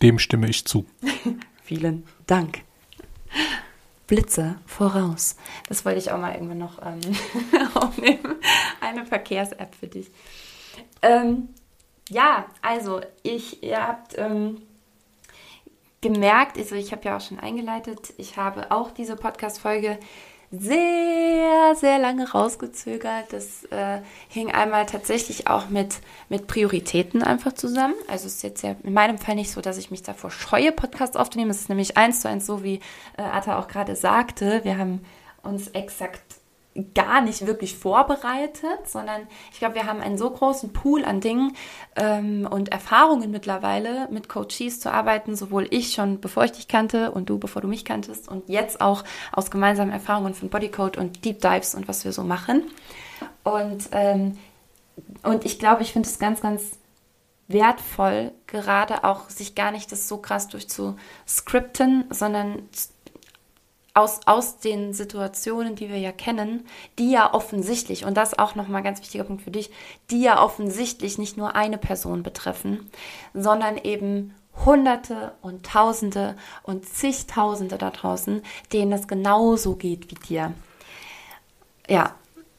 Dem stimme ich zu. (laughs) Vielen Dank. Blitze voraus. Das wollte ich auch mal irgendwann noch ähm, (laughs) aufnehmen. Eine Verkehrs-App für dich. Ähm, ja, also ich, ihr habt ähm, gemerkt, also ich habe ja auch schon eingeleitet, ich habe auch diese Podcast-Folge sehr, sehr lange rausgezögert. Das äh, hing einmal tatsächlich auch mit, mit Prioritäten einfach zusammen. Also es ist jetzt ja in meinem Fall nicht so, dass ich mich davor scheue, Podcasts aufzunehmen. Es ist nämlich eins zu eins so, wie äh, Atta auch gerade sagte. Wir haben uns exakt gar nicht wirklich vorbereitet, sondern ich glaube, wir haben einen so großen Pool an Dingen ähm, und Erfahrungen mittlerweile mit Coaches zu arbeiten, sowohl ich schon, bevor ich dich kannte und du, bevor du mich kanntest und jetzt auch aus gemeinsamen Erfahrungen von Bodycode und Deep Dives und was wir so machen. Und, ähm, und ich glaube, ich finde es ganz, ganz wertvoll, gerade auch sich gar nicht das so krass durchzuscripten, sondern aus, aus den Situationen, die wir ja kennen, die ja offensichtlich, und das auch nochmal ganz wichtiger Punkt für dich, die ja offensichtlich nicht nur eine Person betreffen, sondern eben Hunderte und Tausende und zigtausende da draußen, denen es genauso geht wie dir. Ja.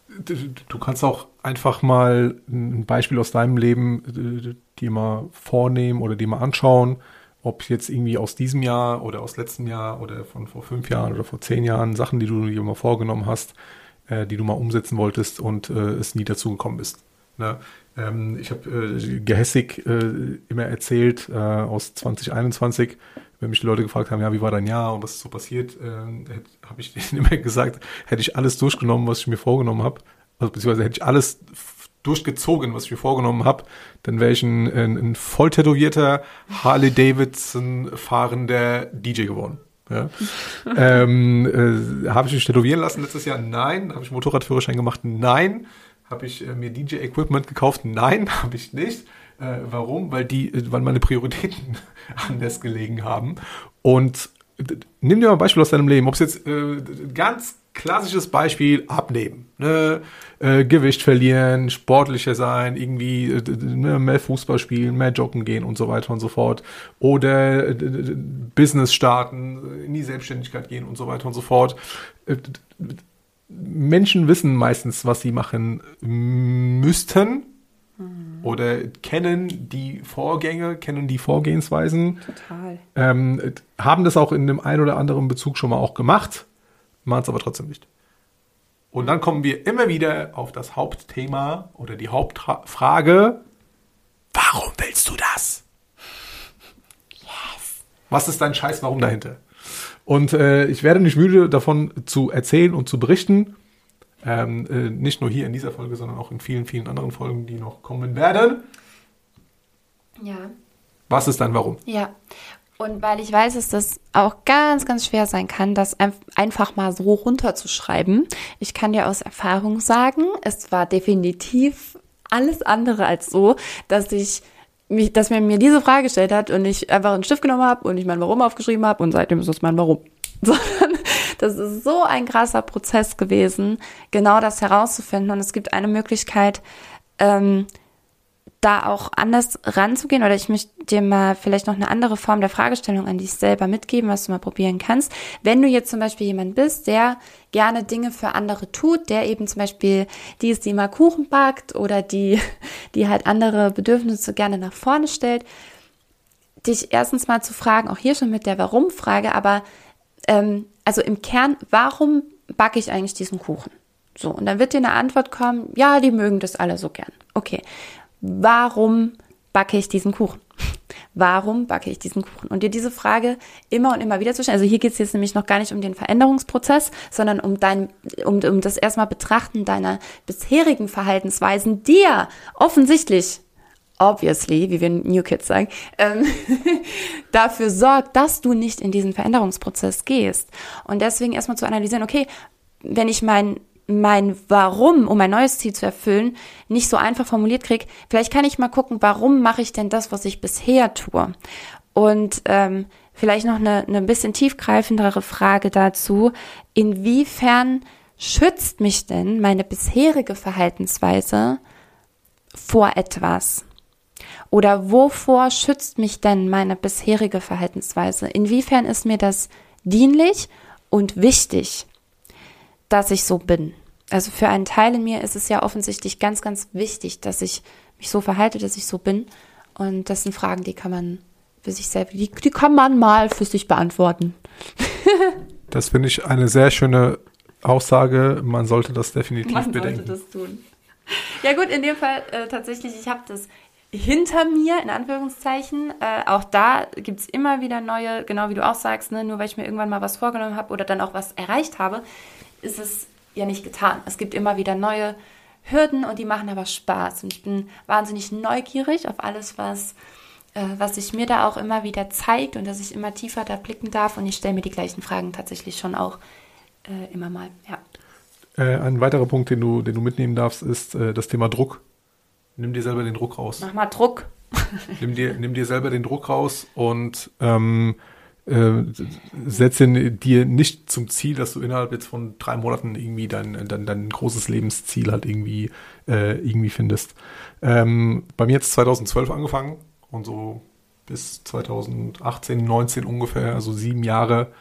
Du, kannst auch einfach mal ein Beispiel aus deinem Leben äh, dir mal vornehmen oder dir mal anschauen ob jetzt irgendwie aus diesem Jahr oder aus letztem Jahr oder von vor fünf Jahren oder vor zehn Jahren Sachen, die du dir mal vorgenommen hast, äh, die du mal umsetzen wolltest und äh, es nie dazu gekommen bist. Ne? Ähm, ich habe äh, gehässig äh, immer erzählt äh, aus 2021, wenn mich die Leute gefragt haben, ja, wie war dein Jahr und was ist so passiert, äh, habe ich (laughs) denen immer gesagt, hätte ich alles durchgenommen, was ich mir vorgenommen habe, also beziehungsweise hätte ich alles durchgezogen, was ich mir vorgenommen habe, dann wäre ich ein, ein, ein voll tätowierter Harley Davidson fahrender DJ geworden. Ja. (laughs) ähm, äh, habe ich mich tätowieren lassen letztes Jahr? Nein. Habe ich Motorradführerschein gemacht? Nein. Habe ich äh, mir DJ-Equipment gekauft? Nein, (laughs) habe ich nicht. Äh, warum? Weil die, äh, weil meine Prioritäten (laughs) anders gelegen haben. Und nimm dir mal ein Beispiel aus deinem Leben, ob es jetzt äh, ganz klassisches Beispiel abnehmen, ne? äh, Gewicht verlieren, sportlicher sein, irgendwie äh, ne, mehr Fußball spielen, mehr joggen gehen und so weiter und so fort oder äh, Business starten, in die Selbstständigkeit gehen und so weiter und so fort. Äh, Menschen wissen meistens, was sie machen müssten, mhm. oder kennen die Vorgänge, kennen die Vorgehensweisen. Total. Ähm, haben das auch in dem einen oder anderen Bezug schon mal auch gemacht machen es aber trotzdem nicht. Und dann kommen wir immer wieder auf das Hauptthema oder die Hauptfrage, warum willst du das? Yes. Was ist dein Scheiß, warum dahinter? Und äh, ich werde nicht müde davon zu erzählen und zu berichten. Ähm, äh, nicht nur hier in dieser Folge, sondern auch in vielen, vielen anderen Folgen, die noch kommen werden. Ja. Was ist dein Warum? Ja. Und weil ich weiß, dass das auch ganz, ganz schwer sein kann, das einfach mal so runterzuschreiben. Ich kann dir aus Erfahrung sagen, es war definitiv alles andere als so, dass ich mich, dass mir mir diese Frage gestellt hat und ich einfach einen Stift genommen habe und ich mein Warum aufgeschrieben habe und seitdem ist es mein Warum. (laughs) Sondern Das ist so ein krasser Prozess gewesen, genau das herauszufinden. Und es gibt eine Möglichkeit, ähm, da auch anders ranzugehen oder ich möchte dir mal vielleicht noch eine andere Form der Fragestellung an dich selber mitgeben, was du mal probieren kannst. Wenn du jetzt zum Beispiel jemand bist, der gerne Dinge für andere tut, der eben zum Beispiel die ist, die mal Kuchen backt oder die, (laughs) die halt andere Bedürfnisse gerne nach vorne stellt, dich erstens mal zu fragen, auch hier schon mit der Warum-Frage, aber ähm, also im Kern, warum backe ich eigentlich diesen Kuchen? So, und dann wird dir eine Antwort kommen, ja, die mögen das alle so gern. Okay warum backe ich diesen Kuchen? Warum backe ich diesen Kuchen? Und dir diese Frage immer und immer wieder zu stellen. Also hier geht es jetzt nämlich noch gar nicht um den Veränderungsprozess, sondern um dein, um, um das erstmal Betrachten deiner bisherigen Verhaltensweisen, die offensichtlich, obviously, wie wir New Kids sagen, ähm, (laughs) dafür sorgt, dass du nicht in diesen Veränderungsprozess gehst. Und deswegen erstmal zu analysieren, okay, wenn ich mein mein Warum, um ein neues Ziel zu erfüllen, nicht so einfach formuliert kriege, vielleicht kann ich mal gucken, warum mache ich denn das, was ich bisher tue? Und ähm, vielleicht noch eine, eine bisschen tiefgreifendere Frage dazu, inwiefern schützt mich denn meine bisherige Verhaltensweise vor etwas? Oder wovor schützt mich denn meine bisherige Verhaltensweise? Inwiefern ist mir das dienlich und wichtig? Dass ich so bin. Also für einen Teil in mir ist es ja offensichtlich ganz, ganz wichtig, dass ich mich so verhalte, dass ich so bin. Und das sind Fragen, die kann man für sich selbst, die, die kann man mal für sich beantworten. (laughs) das finde ich eine sehr schöne Aussage. Man sollte das definitiv man bedenken. Man sollte das tun. Ja gut, in dem Fall äh, tatsächlich, ich habe das hinter mir, in Anführungszeichen. Äh, auch da gibt es immer wieder neue, genau wie du auch sagst, ne, nur weil ich mir irgendwann mal was vorgenommen habe oder dann auch was erreicht habe, ist es ja nicht getan. Es gibt immer wieder neue Hürden und die machen aber Spaß. Und ich bin wahnsinnig neugierig auf alles, was, äh, was sich mir da auch immer wieder zeigt und dass ich immer tiefer da blicken darf. Und ich stelle mir die gleichen Fragen tatsächlich schon auch äh, immer mal. Ja. Äh, ein weiterer Punkt, den du, den du mitnehmen darfst, ist äh, das Thema Druck. Nimm dir selber den Druck raus. Mach mal Druck. nimm, dir, nimm dir selber den Druck raus und ähm, äh, setze dir nicht zum Ziel, dass du innerhalb jetzt von drei Monaten irgendwie dein, dein, dein großes Lebensziel halt irgendwie, äh, irgendwie findest. Ähm, bei mir jetzt 2012 angefangen und so bis 2018, 19 ungefähr, also sieben Jahre,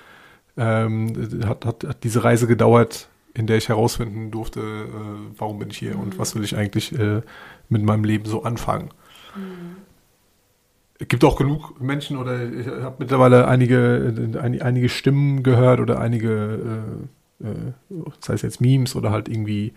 ähm, hat, hat, hat diese Reise gedauert, in der ich herausfinden durfte, äh, warum bin ich hier mhm. und was will ich eigentlich äh, mit meinem Leben so anfangen. Mhm. Es gibt auch genug Menschen oder ich habe mittlerweile einige, ein, einige Stimmen gehört oder einige, äh, äh, sei es jetzt Memes oder halt irgendwie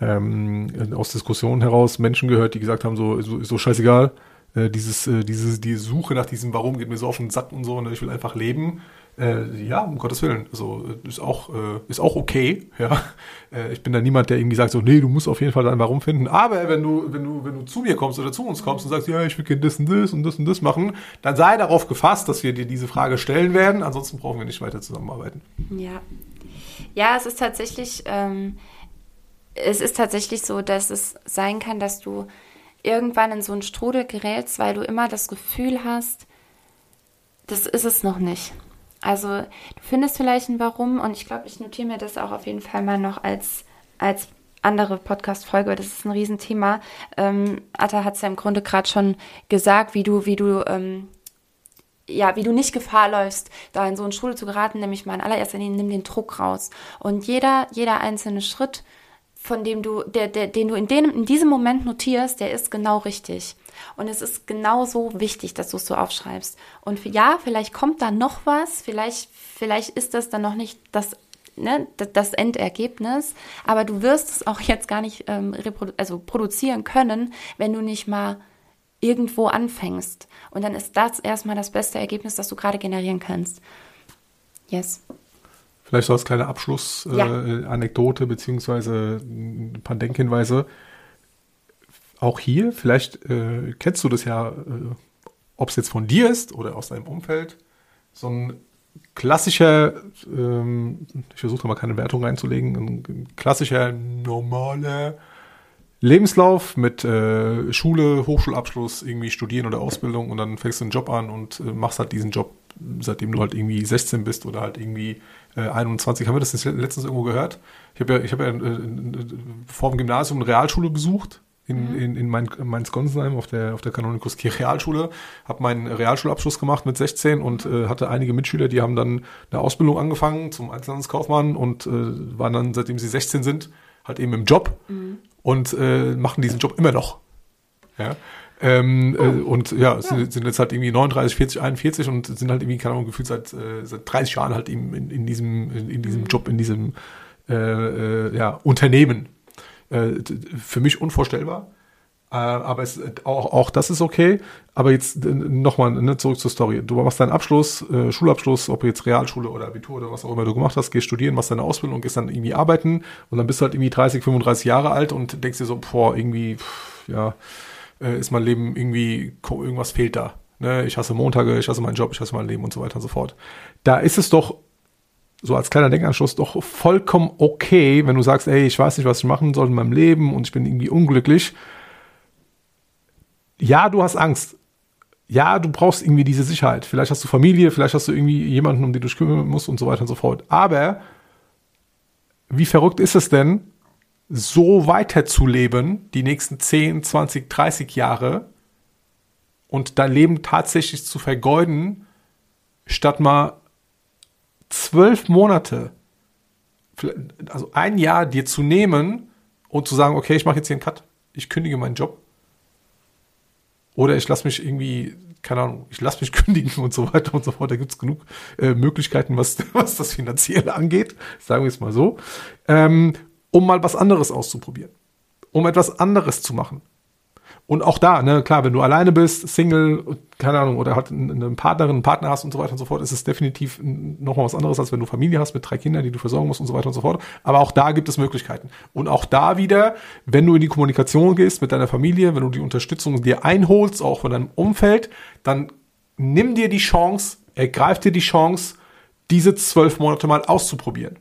ähm, aus Diskussionen heraus Menschen gehört, die gesagt haben, so, so, so scheißegal, äh, dieses, äh, diese, die Suche nach diesem Warum geht mir so auf den Sack und so und ich will einfach leben äh, ja, um Gottes Willen. Also ist auch, äh, ist auch okay, ja. (laughs) Äh, ich bin da niemand, der irgendwie sagt, so, nee, du musst auf jeden Fall dein Warum finden. Aber wenn du, wenn du, wenn du zu mir kommst oder zu uns kommst und sagst, ja, ich will gerne das und das und das und das machen, dann sei darauf gefasst, dass wir dir diese Frage stellen werden. Ansonsten brauchen wir nicht weiter zusammenarbeiten. Ja. Ja, es ist tatsächlich, ähm, es ist tatsächlich so, dass es sein kann, dass du irgendwann in so einen Strudel gerätst, weil du immer das Gefühl hast, das ist es noch nicht. Also du findest vielleicht ein Warum und ich glaube, ich notiere mir das auch auf jeden Fall mal noch als, als andere Podcast-Folge, das ist ein Riesenthema. Ähm, Atta hat es ja im Grunde gerade schon gesagt, wie du, wie du, ähm, ja, wie du nicht Gefahr läufst, da in so eine Schule zu geraten, nämlich mal in allererster Linie, nimm den Druck raus. Und jeder, jeder einzelne Schritt, von dem du, der, der, den du in, dem, in diesem Moment notierst, der ist genau richtig. Und es ist genauso wichtig, dass du es so aufschreibst. Und ja, vielleicht kommt da noch was, vielleicht, vielleicht ist das dann noch nicht das, ne, das Endergebnis, aber du wirst es auch jetzt gar nicht ähm, also produzieren können, wenn du nicht mal irgendwo anfängst. Und dann ist das erstmal das beste Ergebnis, das du gerade generieren kannst. Yes. Vielleicht so als kleine Abschlussanekdote äh, ja. beziehungsweise ein paar Denkhinweise auch hier, vielleicht äh, kennst du das ja, äh, ob es jetzt von dir ist oder aus deinem Umfeld, so ein klassischer, ähm, ich versuche da mal keine Wertung reinzulegen, ein klassischer, normaler Lebenslauf mit äh, Schule, Hochschulabschluss, irgendwie studieren oder Ausbildung und dann fängst du einen Job an und äh, machst halt diesen Job seitdem du halt irgendwie 16 bist oder halt irgendwie äh, 21. Haben wir das letztens irgendwo gehört? Ich habe ja, ich hab ja äh, vor dem Gymnasium eine Realschule besucht in, mhm. in, in Main, Mainz-Gonsenheim auf der, auf der Kanonikus Kirche Realschule, habe meinen Realschulabschluss gemacht mit 16 und äh, hatte einige Mitschüler, die haben dann eine Ausbildung angefangen zum Einzelhandelskaufmann und äh, waren dann, seitdem sie 16 sind, halt eben im Job mhm. und äh, machen diesen Job immer noch. Ja. Ähm, oh. äh, und ja, ja. Sind, sind, jetzt halt irgendwie 39, 40, 41 und sind halt irgendwie, keine Ahnung, gefühlt seit, äh, seit 30 Jahren halt eben in, in diesem, in, in diesem mhm. Job, in diesem äh, äh, ja, Unternehmen. Für mich unvorstellbar. Aber es, auch, auch das ist okay. Aber jetzt nochmal ne, zurück zur Story. Du machst deinen Abschluss, Schulabschluss, ob jetzt Realschule oder Abitur oder was auch immer du gemacht hast, gehst studieren, machst deine Ausbildung und gehst dann irgendwie arbeiten und dann bist du halt irgendwie 30, 35 Jahre alt und denkst dir so, boah, irgendwie, pff, ja, äh, ist mein Leben irgendwie, irgendwas fehlt da. Ne? Ich hasse Montage, ich hasse meinen Job, ich hasse mein Leben und so weiter und so fort. Da ist es doch so als kleiner Denkanschluss doch vollkommen okay, wenn du sagst, ey, ich weiß nicht, was ich machen soll in meinem Leben und ich bin irgendwie unglücklich. Ja, du hast Angst. Ja, du brauchst irgendwie diese Sicherheit. Vielleicht hast du Familie, vielleicht hast du irgendwie jemanden, um den du dich kümmern musst und so weiter und so fort. Aber wie verrückt ist es denn, so weiterzuleben, die nächsten 10, 20, 30 Jahre und dein Leben tatsächlich zu vergeuden, statt mal zwölf Monate, also ein Jahr dir zu nehmen und zu sagen, okay, ich mache jetzt hier einen Cut, ich kündige meinen Job. Oder ich lasse mich irgendwie, keine Ahnung, ich lasse mich (laughs) kündigen und so weiter und so fort. Da gibt es genug äh, Möglichkeiten, was, (laughs) was das Finanzielle angeht, sagen wir es mal so, ähm, um mal was anderes auszuprobieren, um etwas anderes zu machen. Und auch da, ne, klar, wenn du alleine bist, Single, keine Ahnung, oder halt eine Partnerin, einen Partner hast und so weiter und so fort, ist es definitiv nochmal was anderes, als wenn du Familie hast mit drei Kindern, die du versorgen musst und so weiter und so fort. Aber auch da gibt es Möglichkeiten. Und auch da wieder, wenn du in die Kommunikation gehst mit deiner Familie, wenn du die Unterstützung dir einholst, auch von deinem Umfeld, dann nimm dir die Chance, ergreif dir die Chance, diese zwölf Monate mal auszuprobieren.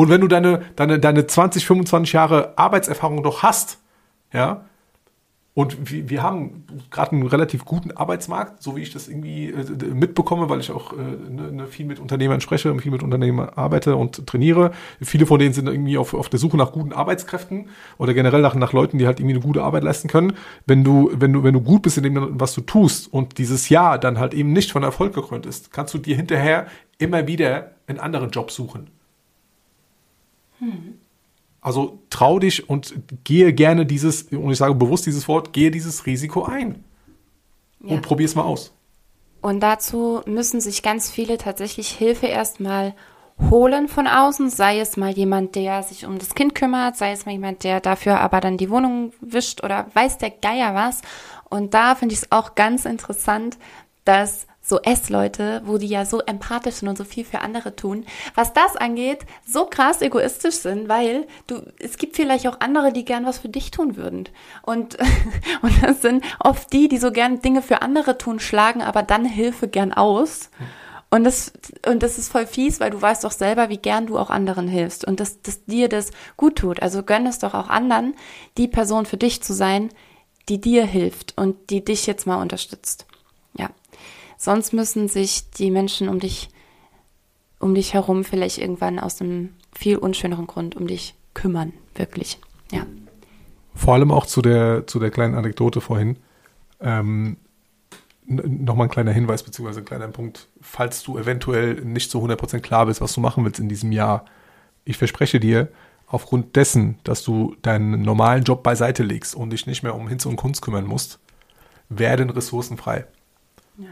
Und wenn du deine, deine, deine 20, 25 Jahre Arbeitserfahrung doch hast, ja, und wir, wir haben gerade einen relativ guten Arbeitsmarkt, so wie ich das irgendwie äh, mitbekomme, weil ich auch äh, ne, ne, viel mit Unternehmern spreche viel mit Unternehmern arbeite und trainiere. Viele von denen sind irgendwie auf, auf der Suche nach guten Arbeitskräften oder generell nach, nach Leuten, die halt irgendwie eine gute Arbeit leisten können. Wenn du, wenn du, wenn du gut bist in dem, was du tust und dieses Jahr dann halt eben nicht von Erfolg gekrönt ist, kannst du dir hinterher immer wieder einen anderen Job suchen. Hm. Also trau dich und gehe gerne dieses, und ich sage bewusst dieses Wort, gehe dieses Risiko ein. Ja. Und probier es mal aus. Und dazu müssen sich ganz viele tatsächlich Hilfe erstmal holen von außen, sei es mal jemand, der sich um das Kind kümmert, sei es mal jemand, der dafür aber dann die Wohnung wischt oder weiß der Geier was. Und da finde ich es auch ganz interessant, dass so S-Leute, wo die ja so empathisch sind und so viel für andere tun, was das angeht, so krass egoistisch sind, weil du, es gibt vielleicht auch andere, die gern was für dich tun würden. Und, (laughs) und das sind oft die, die so gern Dinge für andere tun, schlagen aber dann Hilfe gern aus. Und das, und das ist voll fies, weil du weißt doch selber, wie gern du auch anderen hilfst und dass, dass dir das gut tut. Also gönn es doch auch anderen, die Person für dich zu sein, die dir hilft und die dich jetzt mal unterstützt. Ja. Sonst müssen sich die Menschen um dich, um dich herum vielleicht irgendwann aus einem viel unschöneren Grund um dich kümmern, wirklich. Ja. Vor allem auch zu der, zu der kleinen Anekdote vorhin. Ähm, Nochmal ein kleiner Hinweis beziehungsweise ein kleiner Punkt. Falls du eventuell nicht so 100% klar bist, was du machen willst in diesem Jahr, ich verspreche dir, aufgrund dessen, dass du deinen normalen Job beiseite legst und dich nicht mehr um Hinz und Kunst kümmern musst, werden Ressourcen frei. Ja.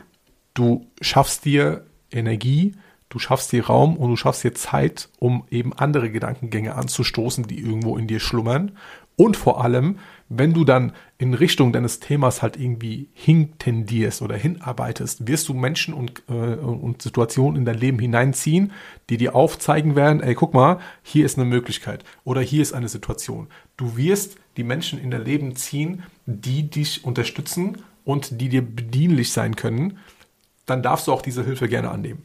Du schaffst dir Energie, du schaffst dir Raum und du schaffst dir Zeit, um eben andere Gedankengänge anzustoßen, die irgendwo in dir schlummern. Und vor allem, wenn du dann in Richtung deines Themas halt irgendwie hintendierst oder hinarbeitest, wirst du Menschen und, äh, und Situationen in dein Leben hineinziehen, die dir aufzeigen werden, ey, guck mal, hier ist eine Möglichkeit oder hier ist eine Situation. Du wirst die Menschen in dein Leben ziehen, die dich unterstützen und die dir bedienlich sein können dann darfst du auch diese Hilfe gerne annehmen.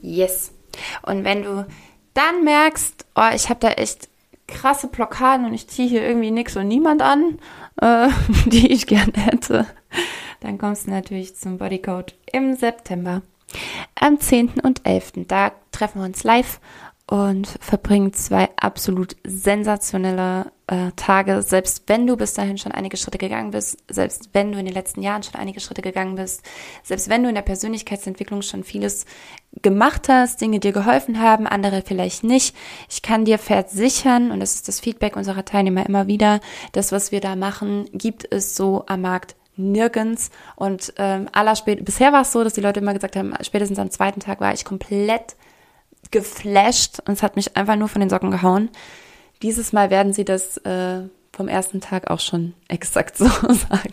Yes. Und wenn du dann merkst, oh, ich habe da echt krasse Blockaden und ich ziehe hier irgendwie nichts und niemand an, äh, (laughs) die ich gerne hätte, dann kommst du natürlich zum Bodycode im September. Am 10. und 11. Da treffen wir uns live und verbringen zwei absolut sensationelle äh, Tage. Selbst wenn du bis dahin schon einige Schritte gegangen bist, selbst wenn du in den letzten Jahren schon einige Schritte gegangen bist, selbst wenn du in der Persönlichkeitsentwicklung schon vieles gemacht hast, Dinge dir geholfen haben, andere vielleicht nicht. Ich kann dir versichern, und das ist das Feedback unserer Teilnehmer immer wieder, das, was wir da machen, gibt es so am Markt nirgends. Und ähm, aller spät bisher war es so, dass die Leute immer gesagt haben, spätestens am zweiten Tag war ich komplett geflasht und es hat mich einfach nur von den Socken gehauen. Dieses Mal werden sie das äh, vom ersten Tag auch schon (laughs) exakt so (laughs) sagen.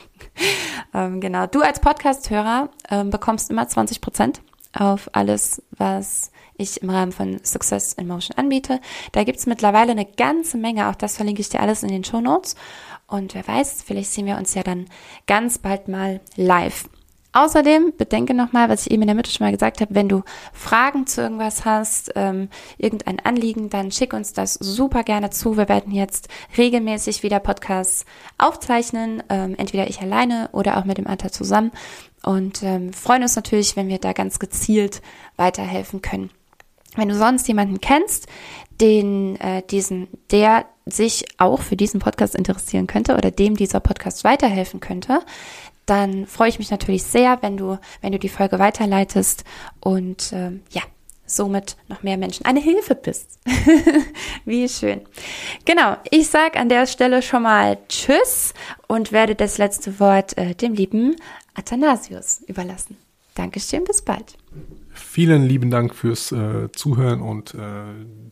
Ähm, genau. Du als Podcast-Hörer ähm, bekommst immer 20 Prozent auf alles, was ich im Rahmen von Success in Motion anbiete. Da gibt's mittlerweile eine ganze Menge. Auch das verlinke ich dir alles in den Show Notes. Und wer weiß, vielleicht sehen wir uns ja dann ganz bald mal live. Außerdem bedenke nochmal, was ich eben in der Mitte schon mal gesagt habe, wenn du Fragen zu irgendwas hast, ähm, irgendein Anliegen, dann schick uns das super gerne zu. Wir werden jetzt regelmäßig wieder Podcasts aufzeichnen, ähm, entweder ich alleine oder auch mit dem Anta zusammen und ähm, freuen uns natürlich, wenn wir da ganz gezielt weiterhelfen können. Wenn du sonst jemanden kennst, den äh, diesen, der sich auch für diesen Podcast interessieren könnte oder dem dieser Podcast weiterhelfen könnte, dann freue ich mich natürlich sehr, wenn du, wenn du die Folge weiterleitest und ähm, ja, somit noch mehr Menschen eine Hilfe bist. (laughs) Wie schön. Genau, ich sage an der Stelle schon mal Tschüss und werde das letzte Wort äh, dem lieben Athanasius überlassen. Dankeschön, bis bald. Vielen lieben Dank fürs äh, Zuhören und äh,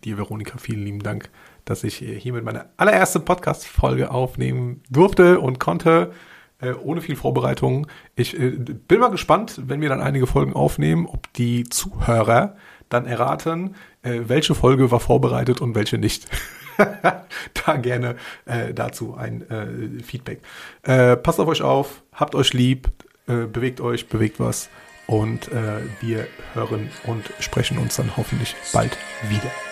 dir, Veronika, vielen lieben Dank, dass ich hiermit meine allererste Podcast-Folge aufnehmen durfte und konnte äh, ohne viel Vorbereitung. Ich äh, bin mal gespannt, wenn wir dann einige Folgen aufnehmen, ob die Zuhörer dann erraten, äh, welche Folge war vorbereitet und welche nicht. (laughs) da gerne äh, dazu ein äh, Feedback. Passt auf euch auf, habt euch lieb, bewegt euch, bewegt was und wir hören und sprechen uns dann hoffentlich bald wieder.